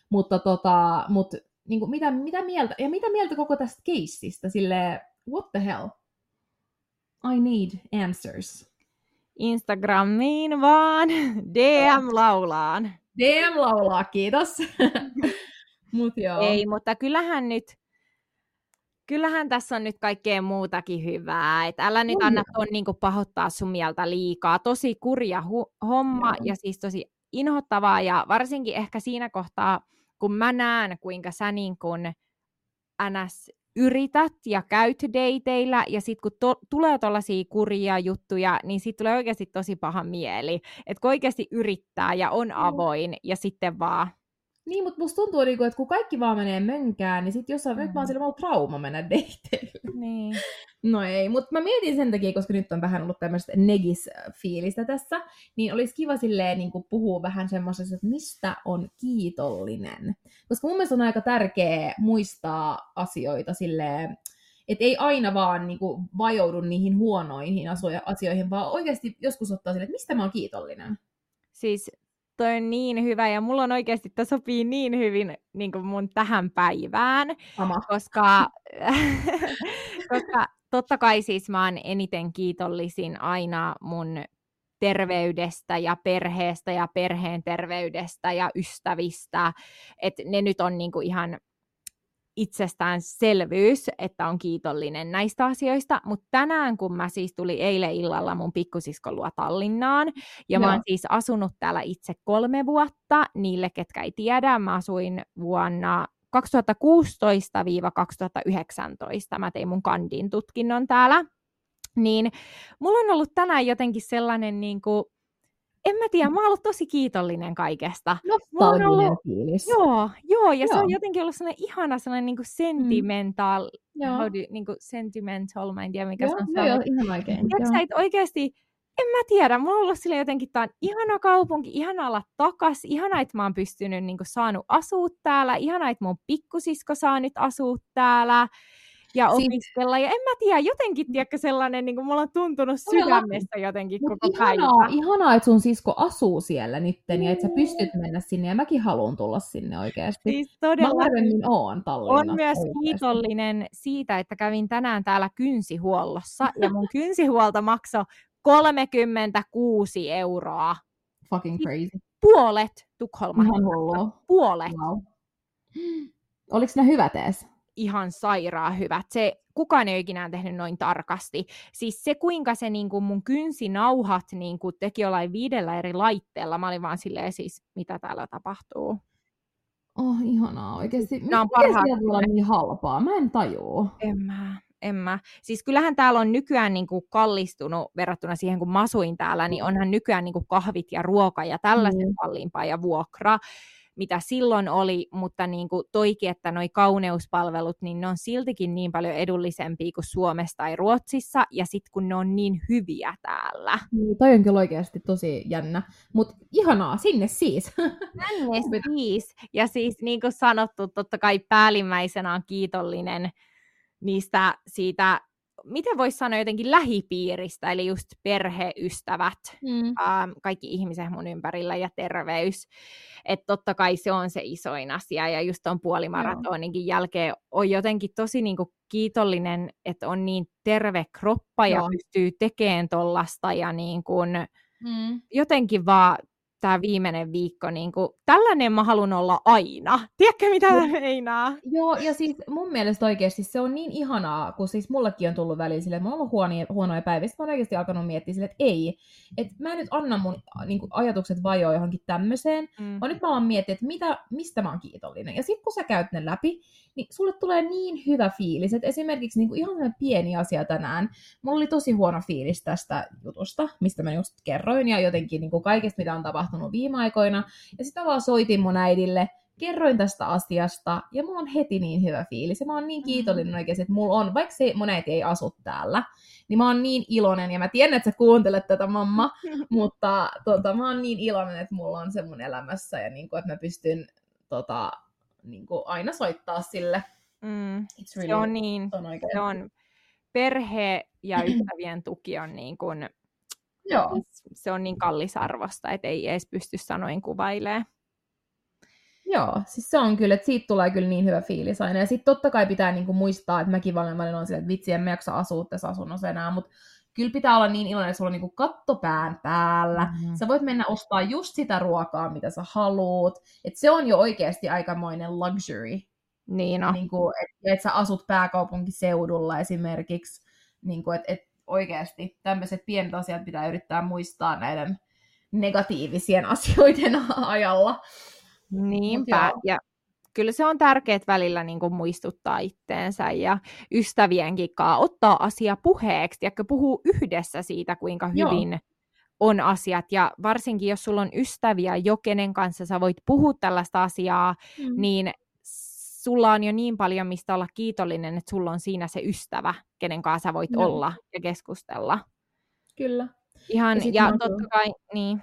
Mutta tota, mut, niin kuin, mitä, mitä mieltä, ja mitä mieltä koko tästä keissistä? Sille what the hell? I need answers. Instagramiin vaan, DM laulaan. DM laulaa, kiitos. Mut joo. Ei, mutta kyllähän nyt kyllähän tässä on nyt kaikkea muutakin hyvää. Et älä nyt anna tuon niinku pahoittaa sun mieltä liikaa. Tosi kurja hu- homma Joo. ja siis tosi inhottavaa ja varsinkin ehkä siinä kohtaa, kun mä näen, kuinka sä niin kun ns yrität ja käyt dateilla, ja sitten kun to- tulee tuollaisia kurjia juttuja, niin sitten tulee oikeasti tosi paha mieli. Että kun oikeasti yrittää ja on avoin, ja sitten vaan niin, mutta musta tuntuu, niinku, että kun kaikki vaan menee mönkään, niin sitten jossain mm. nyt mä oon sillä trauma mennä dateille. Niin. No ei, mutta mä mietin sen takia, koska nyt on vähän ollut tämmöistä negis-fiilistä tässä, niin olisi kiva silleen niin puhua vähän semmoisesta, että mistä on kiitollinen. Koska mun mielestä on aika tärkeä muistaa asioita silleen, että ei aina vaan niin kuin, vajoudu niihin huonoihin asioihin, vaan oikeasti joskus ottaa sille, että mistä mä oon kiitollinen. Siis toi on niin hyvä ja mulla on oikeasti, että sopii niin hyvin niin kuin mun tähän päivään, Ama. koska, koska totta kai siis mä oon eniten kiitollisin aina mun terveydestä ja perheestä ja perheen terveydestä ja ystävistä, että ne nyt on niinku ihan itsestäänselvyys, että on kiitollinen näistä asioista, mutta tänään kun mä siis tuli eilen illalla mun pikkusiskon luo Tallinnaan, ja Joo. mä oon siis asunut täällä itse kolme vuotta, niille ketkä ei tiedä, mä asuin vuonna 2016-2019, mä tein mun kandin tutkinnon täällä, niin mulla on ollut tänään jotenkin sellainen niin kuin en mä tiedä, mä oon ollut tosi kiitollinen kaikesta. Nostalginen ollut, fiilis. Joo, joo, ja joo. se on jotenkin ollut sellainen ihana sellainen niin kuin sentimental, mm. how do, niin kuin sentimental, mä en tiedä mikä joo, se on. Joo, joo, ihan oikein. Tiedätkö että oikeasti, en mä tiedä, mulla on ollut sille jotenkin, tää on ihana kaupunki, ihana olla takas, ihana, että mä oon pystynyt niin kuin, saanut asua täällä, ihana, että mun pikkusisko saa nyt asua täällä ja opiskella. Ja en mä tiedä, jotenkin tiedäkö sellainen, niin kuin mulla on tuntunut sydämestä jotenkin Mut koko ihanaa, päivä. Ihanaa, että sun sisko asuu siellä nytten ja että sä pystyt mennä sinne ja mäkin haluan tulla sinne oikeasti. Siis todella. Mä harvemmin oon Tallinnassa. On myös oikeasti. kiitollinen siitä, että kävin tänään täällä kynsihuollossa ja mun kynsihuolto maksoi 36 euroa. Fucking siis crazy. Puolet Tukholman. Puolet. Wow. Oliko ne hyvät edes? Ihan sairaan hyvät. Se, kukaan ei ole ikinä tehnyt noin tarkasti. Siis se, kuinka se niin kuin mun kynsinauhat niin kuin teki jollain viidellä eri laitteella, mä olin vaan silleen siis, mitä täällä tapahtuu. Oh, ihanaa oikeasti. Nämä on parhaat. Miten niin halpaa? Mä en tajua. En mä, en mä. Siis kyllähän täällä on nykyään niin kuin kallistunut verrattuna siihen, kun mä asuin täällä, niin onhan nykyään niin kuin kahvit ja ruoka ja tällaiset mm. kalliimpaa ja vuokra mitä silloin oli, mutta niin kuin toikin, että noi kauneuspalvelut, niin ne on siltikin niin paljon edullisempia kuin Suomessa tai Ruotsissa, ja sitten kun ne on niin hyviä täällä. Niin, toi on kyllä oikeasti tosi jännä, mutta ihanaa, sinne siis. Sinne siis, ja siis niin kuin sanottu, totta kai päällimmäisenä on kiitollinen niistä siitä miten voisi sanoa jotenkin lähipiiristä, eli just perheystävät, mm. ähm, kaikki ihmiset mun ympärillä ja terveys. Että totta kai se on se isoin asia, ja just tuon puolimaratoninkin jälkeen on jotenkin tosi niinku kiitollinen, että on niin terve kroppa Joo. ja pystyy tekemään tollasta, ja niin mm. jotenkin vaan tämä viimeinen viikko, niin kuin, tällainen mä haluan olla aina. Tiedätkö, mitä tämä meinaa? Joo, ja siis mun mielestä oikeasti se on niin ihanaa, kun siis mullekin on tullut väliin sille, että mulla on ollut huonoja, huonoja päiviä, mä oon oikeasti alkanut miettiä sille, että ei, että mä en nyt anna mun niin kuin, ajatukset vajoa johonkin tämmöiseen, mm. vaan nyt mä oon miettiä, että mitä, mistä mä oon kiitollinen. Ja sitten kun sä käyt ne läpi, niin sulle tulee niin hyvä fiilis, että esimerkiksi niin kuin ihan pieni asia tänään, mulla oli tosi huono fiilis tästä jutusta, mistä mä just kerroin, ja jotenkin niin kuin kaikesta, mitä on tapahtunut viime aikoina, ja sitten mä vaan soitin mun äidille, kerroin tästä asiasta, ja mulla on heti niin hyvä fiilis, ja mä oon niin mm. kiitollinen oikeasti, että mulla on, vaikka se mun äiti ei asu täällä, niin mä oon niin iloinen, ja mä tiedän, että sä kuuntelet tätä mamma, mutta tota, mä oon niin iloinen, että mulla on se mun elämässä, ja niin kuin, että mä pystyn tota, niin kuin aina soittaa sille. Mm, really, se on niin, on, se on perhe ja ystävien tuki on niin kuin, Joo. se on niin kallisarvosta, että ei edes pysty sanoin kuvailemaan. Joo, siis se on kyllä, että siitä tulee kyllä niin hyvä fiilis aina. Ja sitten totta kai pitää niinku muistaa, että mäkin välillä on sillä, että vitsi, en mä jaksa asua tässä asunnossa enää, mutta kyllä pitää olla niin iloinen, että sulla on niinku katto pään päällä. Mm-hmm. Sä voit mennä ostaa just sitä ruokaa, mitä sä haluut. Et se on jo oikeasti aikamoinen luxury Niin no. Niin kuin, et, sä asut pääkaupunkiseudulla esimerkiksi. Niin kuin, et, et oikeasti tämmöiset pienet asiat pitää yrittää muistaa näiden negatiivisien asioiden ajalla. Niinpä, ja kyllä se on tärkeää välillä niin kuin muistuttaa itteensä ja ystävienkin kanssa ottaa asia puheeksi, ja puhuu yhdessä siitä, kuinka hyvin Joo. on asiat, ja varsinkin jos sulla on ystäviä, jo kenen kanssa sä voit puhua tällaista asiaa, mm. niin sulla on jo niin paljon, mistä olla kiitollinen, että sulla on siinä se ystävä, kenen kanssa sä voit no. olla ja keskustella. Kyllä. Ihan, ja, ja totta kai, niin,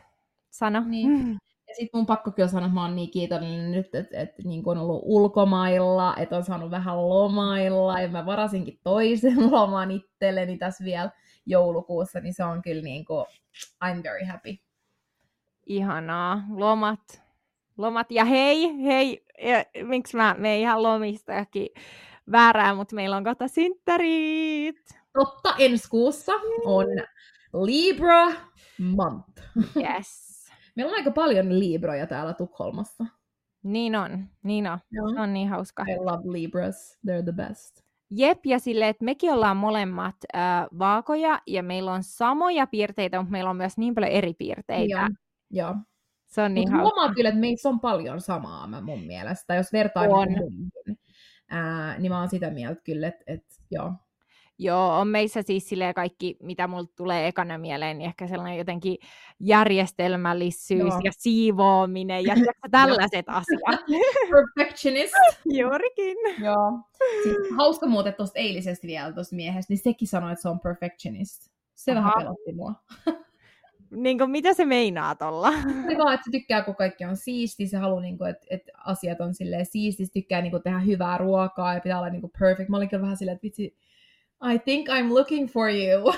sano. Niin. Ja sitten mun pakko kyllä sanoa, että mä oon niin kiitollinen nyt, että, että niin on ollut ulkomailla, että on saanut vähän lomailla, ja mä varasinkin toisen loman itselleni tässä vielä joulukuussa, niin se on kyllä niin kuin, I'm very happy. Ihanaa. Lomat. Lomat. Ja hei, hei, ja, miksi mä menen ihan lomistakin väärää, mutta meillä on kohta synttärit. Totta, ensi kuussa on Libra month. Yes. Meillä on aika paljon Libroja täällä Tukholmassa. Niin on, niin on. Joo. Se on niin hauska. I love Libras, they're the best. Jep, ja sille, että mekin ollaan molemmat äh, vaakoja, ja meillä on samoja piirteitä, mutta meillä on myös niin paljon eri piirteitä. Joo, joo. Se on niin Mut. Huomaa kyllä, että meissä on paljon samaa mä mun mielestä, jos vertaa on. Niin, ää, niin mä oon sitä mieltä kyllä, että, että joo, Joo, on meissä siis silleen kaikki, mitä mulle tulee ekana mieleen, niin ehkä sellainen jotenkin järjestelmällisyys Joo. ja siivoaminen ja tällaiset asiat. Perfectionist. Juurikin. Joo. Siis, hauska muuten tuosta eilisestä vielä tuosta miehestä, niin sekin sanoi, että se on perfectionist. Se Aha. vähän pelotti mua. Niin kuin, mitä se meinaa tuolla? Se vaan, että se tykkää, kun kaikki on siisti, se haluaa, niin että, että asiat on silleen siisti, se tykkää niin kuin, tehdä hyvää ruokaa ja pitää olla niin kuin, perfect. Mä olin kyllä vähän silleen, että vitsi, I think I'm looking for you.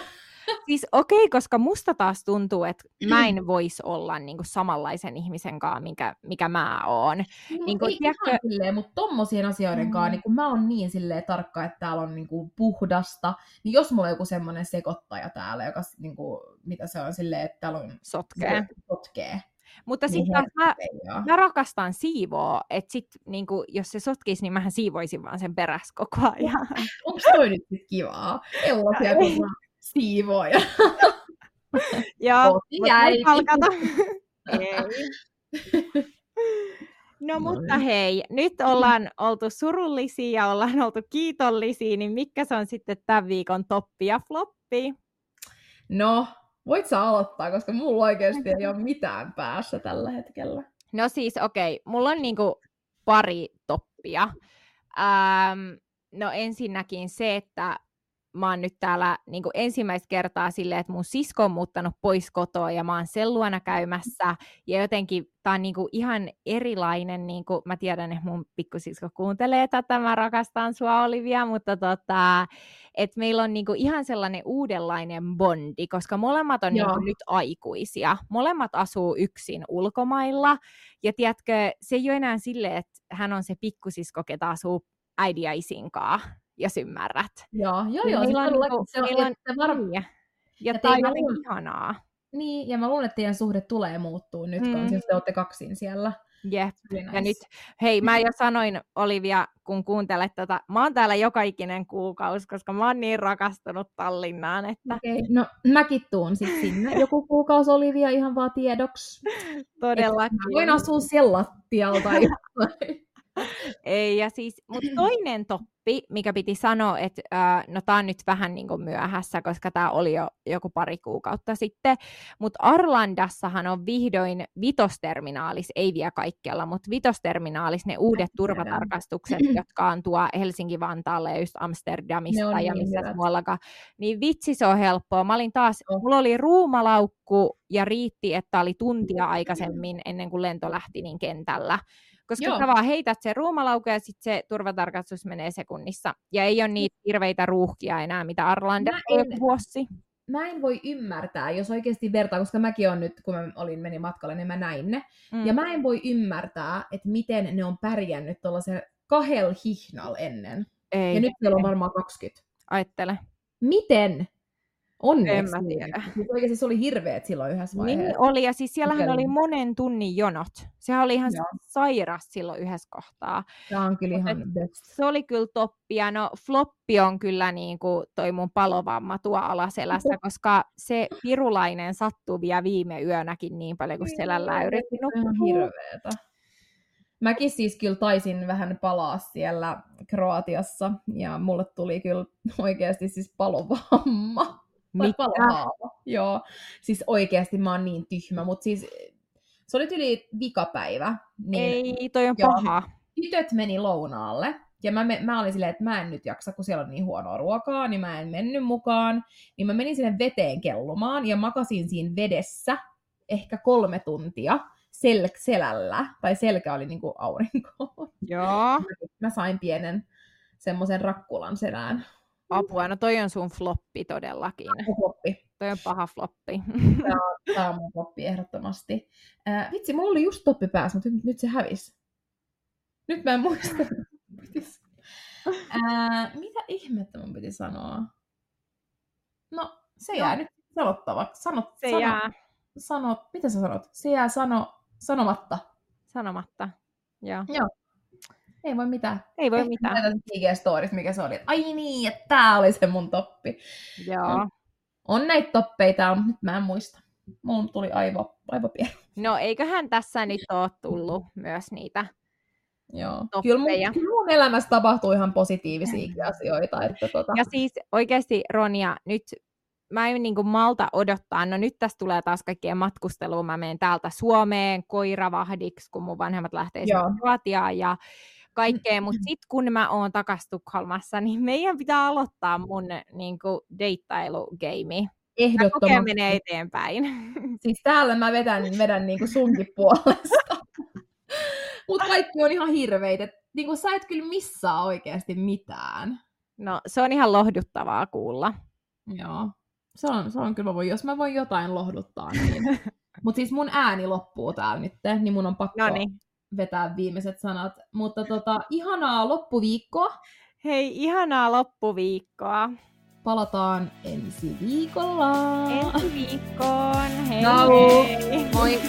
Siis okei, okay, koska musta taas tuntuu, että mä en voisi olla niin kuin, samanlaisen ihmisen kanssa, mikä, mikä mä oon. No, niin kuin, ei tiedätkö... silleen, mutta tommosien asioiden mm. kanssa, niin kun mä oon niin silleen tarkka, että täällä on niin kuin, puhdasta, niin jos mulla on joku semmoinen sekoittaja täällä, joka, niin kuin, mitä se on silleen, että täällä on... Sotkee. sotkee mutta niin sitten mä, mä rakastan siivoa, että sit niinku, jos se sotkisi, niin mähän siivoisin vaan sen perässä koko ajan. Onko toi nyt sit kivaa? Ellaisia kun siivoja. Joo, jäi. palkata. Ei. No mutta hei, nyt ollaan oltu surullisia ja ollaan oltu kiitollisia, niin mikä se on sitten tämän viikon toppi ja floppi? No, Voit sä aloittaa, koska mulla oikeasti ei ole mitään päässä tällä hetkellä. No siis okei, okay. mulla on niinku pari toppia. Ähm, no ensinnäkin se, että mä oon nyt täällä niin kuin ensimmäistä kertaa silleen, että mun sisko on muuttanut pois kotoa ja mä oon sen luona käymässä. Ja jotenkin tää on niin kuin ihan erilainen, niin kuin, mä tiedän, että mun pikkusisko kuuntelee tätä, mä rakastan sua Olivia, mutta tota, että meillä on niin kuin ihan sellainen uudenlainen bondi, koska molemmat on niin kuin nyt aikuisia. Molemmat asuu yksin ulkomailla. Ja tiedätkö, se ei ole enää silleen, että hän on se pikkusisko, ketä asuu äidin ja isin kanssa jos ymmärrät. Joo, joo, joo. Meillä on, niinku, se on, meillä on varmia. Ja tämä on luulen, ihanaa. Niin, ja mä luulen, että teidän suhde tulee muuttuu nyt, mm. kun jos te olette kaksin siellä. Jep. Nice. Ja nyt, hei, mä jo sanoin, Olivia, kun kuuntelet tätä, mä oon täällä joka ikinen kuukausi, koska mä oon niin rakastunut Tallinnaan, että... Okay. No, mäkin tuun sitten sinne joku kuukausi, Olivia, ihan vaan tiedoksi. Todellakin. voin asua siellä lattialta. Ei, ja siis, mutta toinen toppi, mikä piti sanoa, että äh, no tämä on nyt vähän niin kuin myöhässä, koska tämä oli jo joku pari kuukautta sitten, mutta Arlandassahan on vihdoin vitosterminaalis, ei vielä kaikkialla, mutta vitosterminaalis ne uudet turvatarkastukset, jotka on tuo Helsinki-Vantaalle ja just Amsterdamista ja niin missä muuallakaan. Niin vitsi, se on helppoa. Mä olin taas, oh. mulla oli ruumalaukku ja riitti, että oli tuntia aikaisemmin ennen kuin lento lähti niin kentällä. Koska Joo. sä vaan heität sen ruumalauku ja sitten se turvatarkastus menee sekunnissa. Ja ei ole niitä hirveitä ruuhkia enää, mitä Arlanda en, vuosi. Mä en voi ymmärtää, jos oikeasti vertaa, koska mäkin on nyt, kun mä olin meni matkalle, niin mä näin ne. Mm. Ja mä en voi ymmärtää, että miten ne on pärjännyt tuollaisen kahel hihnal ennen. Ei, ja nyt meillä on varmaan 20. Ajattele. Miten? Onneksi. En mä tiedä. Siis oikeasti se oli hirveet silloin yhdessä vaiheessa. Niin oli, ja siis siellähän oli monen tunnin jonot. Sehän oli ihan Joo. sairas silloin yhdessä kohtaa. Tämä on kyllä Mut ihan best. Se oli kyllä toppi, ja no floppi on kyllä niin kuin toi mun palovamma tuo alaselässä, koska se pirulainen sattuu vielä viime yönäkin niin paljon, kun selällä yritti nukkua. hirveetä. Mäkin siis kyllä taisin vähän palaa siellä Kroatiassa ja mulle tuli kyllä oikeasti siis palovamma. Mitä? Joo, siis oikeasti mä oon niin tyhmä, mutta siis se oli yli vikapäivä. Niin Ei, toi on Joo. paha. tytöt meni lounaalle. Ja mä, me, mä olin silleen, että mä en nyt jaksa, kun siellä on niin huonoa ruokaa, niin mä en mennyt mukaan. Niin mä menin sinne veteen kellumaan ja makasin siinä vedessä ehkä kolme tuntia sel- selällä. Tai selkä oli niinku aurinkoon. Joo, Mä sain pienen semmoisen rakkulan selään. Apua. No toi on sun floppi todellakin. Floppi. Toi on paha floppi. Tämä on mun floppi ehdottomasti. Ää, vitsi, mulla oli just toppi päässä, mutta nyt, nyt se hävisi. Nyt mä en muista. Ää, mitä ihmettä mun piti sanoa? No, se jää nyt sanottavaksi. Sano, Se sano, jää Sano, mitä sä sanot? Se jää sano, sanomatta. sanomatta. Joo. Ei voi mitään. Ei voi Ehkä mitään. näytän IG-storit, mikä se oli. Ai niin, että tää oli se mun toppi. Joo. On näitä toppeita, mutta nyt mä en muista. Mulla tuli aivo, aivopieni. No eiköhän tässä nyt ole tullut myös niitä. Joo. Toppeja. Kyllä mun, kyllä mun elämässä tapahtuu ihan positiivisiakin asioita. Että tota, Ja siis oikeasti Ronja, nyt mä en niin kuin malta odottaa, no nyt tässä tulee taas kaikkien matkustelua, mä menen täältä Suomeen koiravahdiksi, kun mun vanhemmat lähtee sinne Kroatiaan ja kaikkea, mutta sitten kun mä oon takas Tukholmassa, niin meidän pitää aloittaa mun niin kuin deittailugeimi. Ehdottomasti. menee eteenpäin. Siis täällä mä vedän, vedän niinku sunkin puolesta. Mutta kaikki on ihan hirveitä. Niinku sä et kyllä missaa oikeasti mitään. No se on ihan lohduttavaa kuulla. Joo. Se on, se on kyllä, mä voin, jos mä voin jotain lohduttaa, niin. Mutta siis mun ääni loppuu täällä nyt, niin mun on pakko No niin. Vetää viimeiset sanat. Mutta tota, ihanaa loppuviikkoa. Hei, ihanaa loppuviikkoa. Palataan ensi viikolla. Ensi viikkoon. Hei hei. Moi!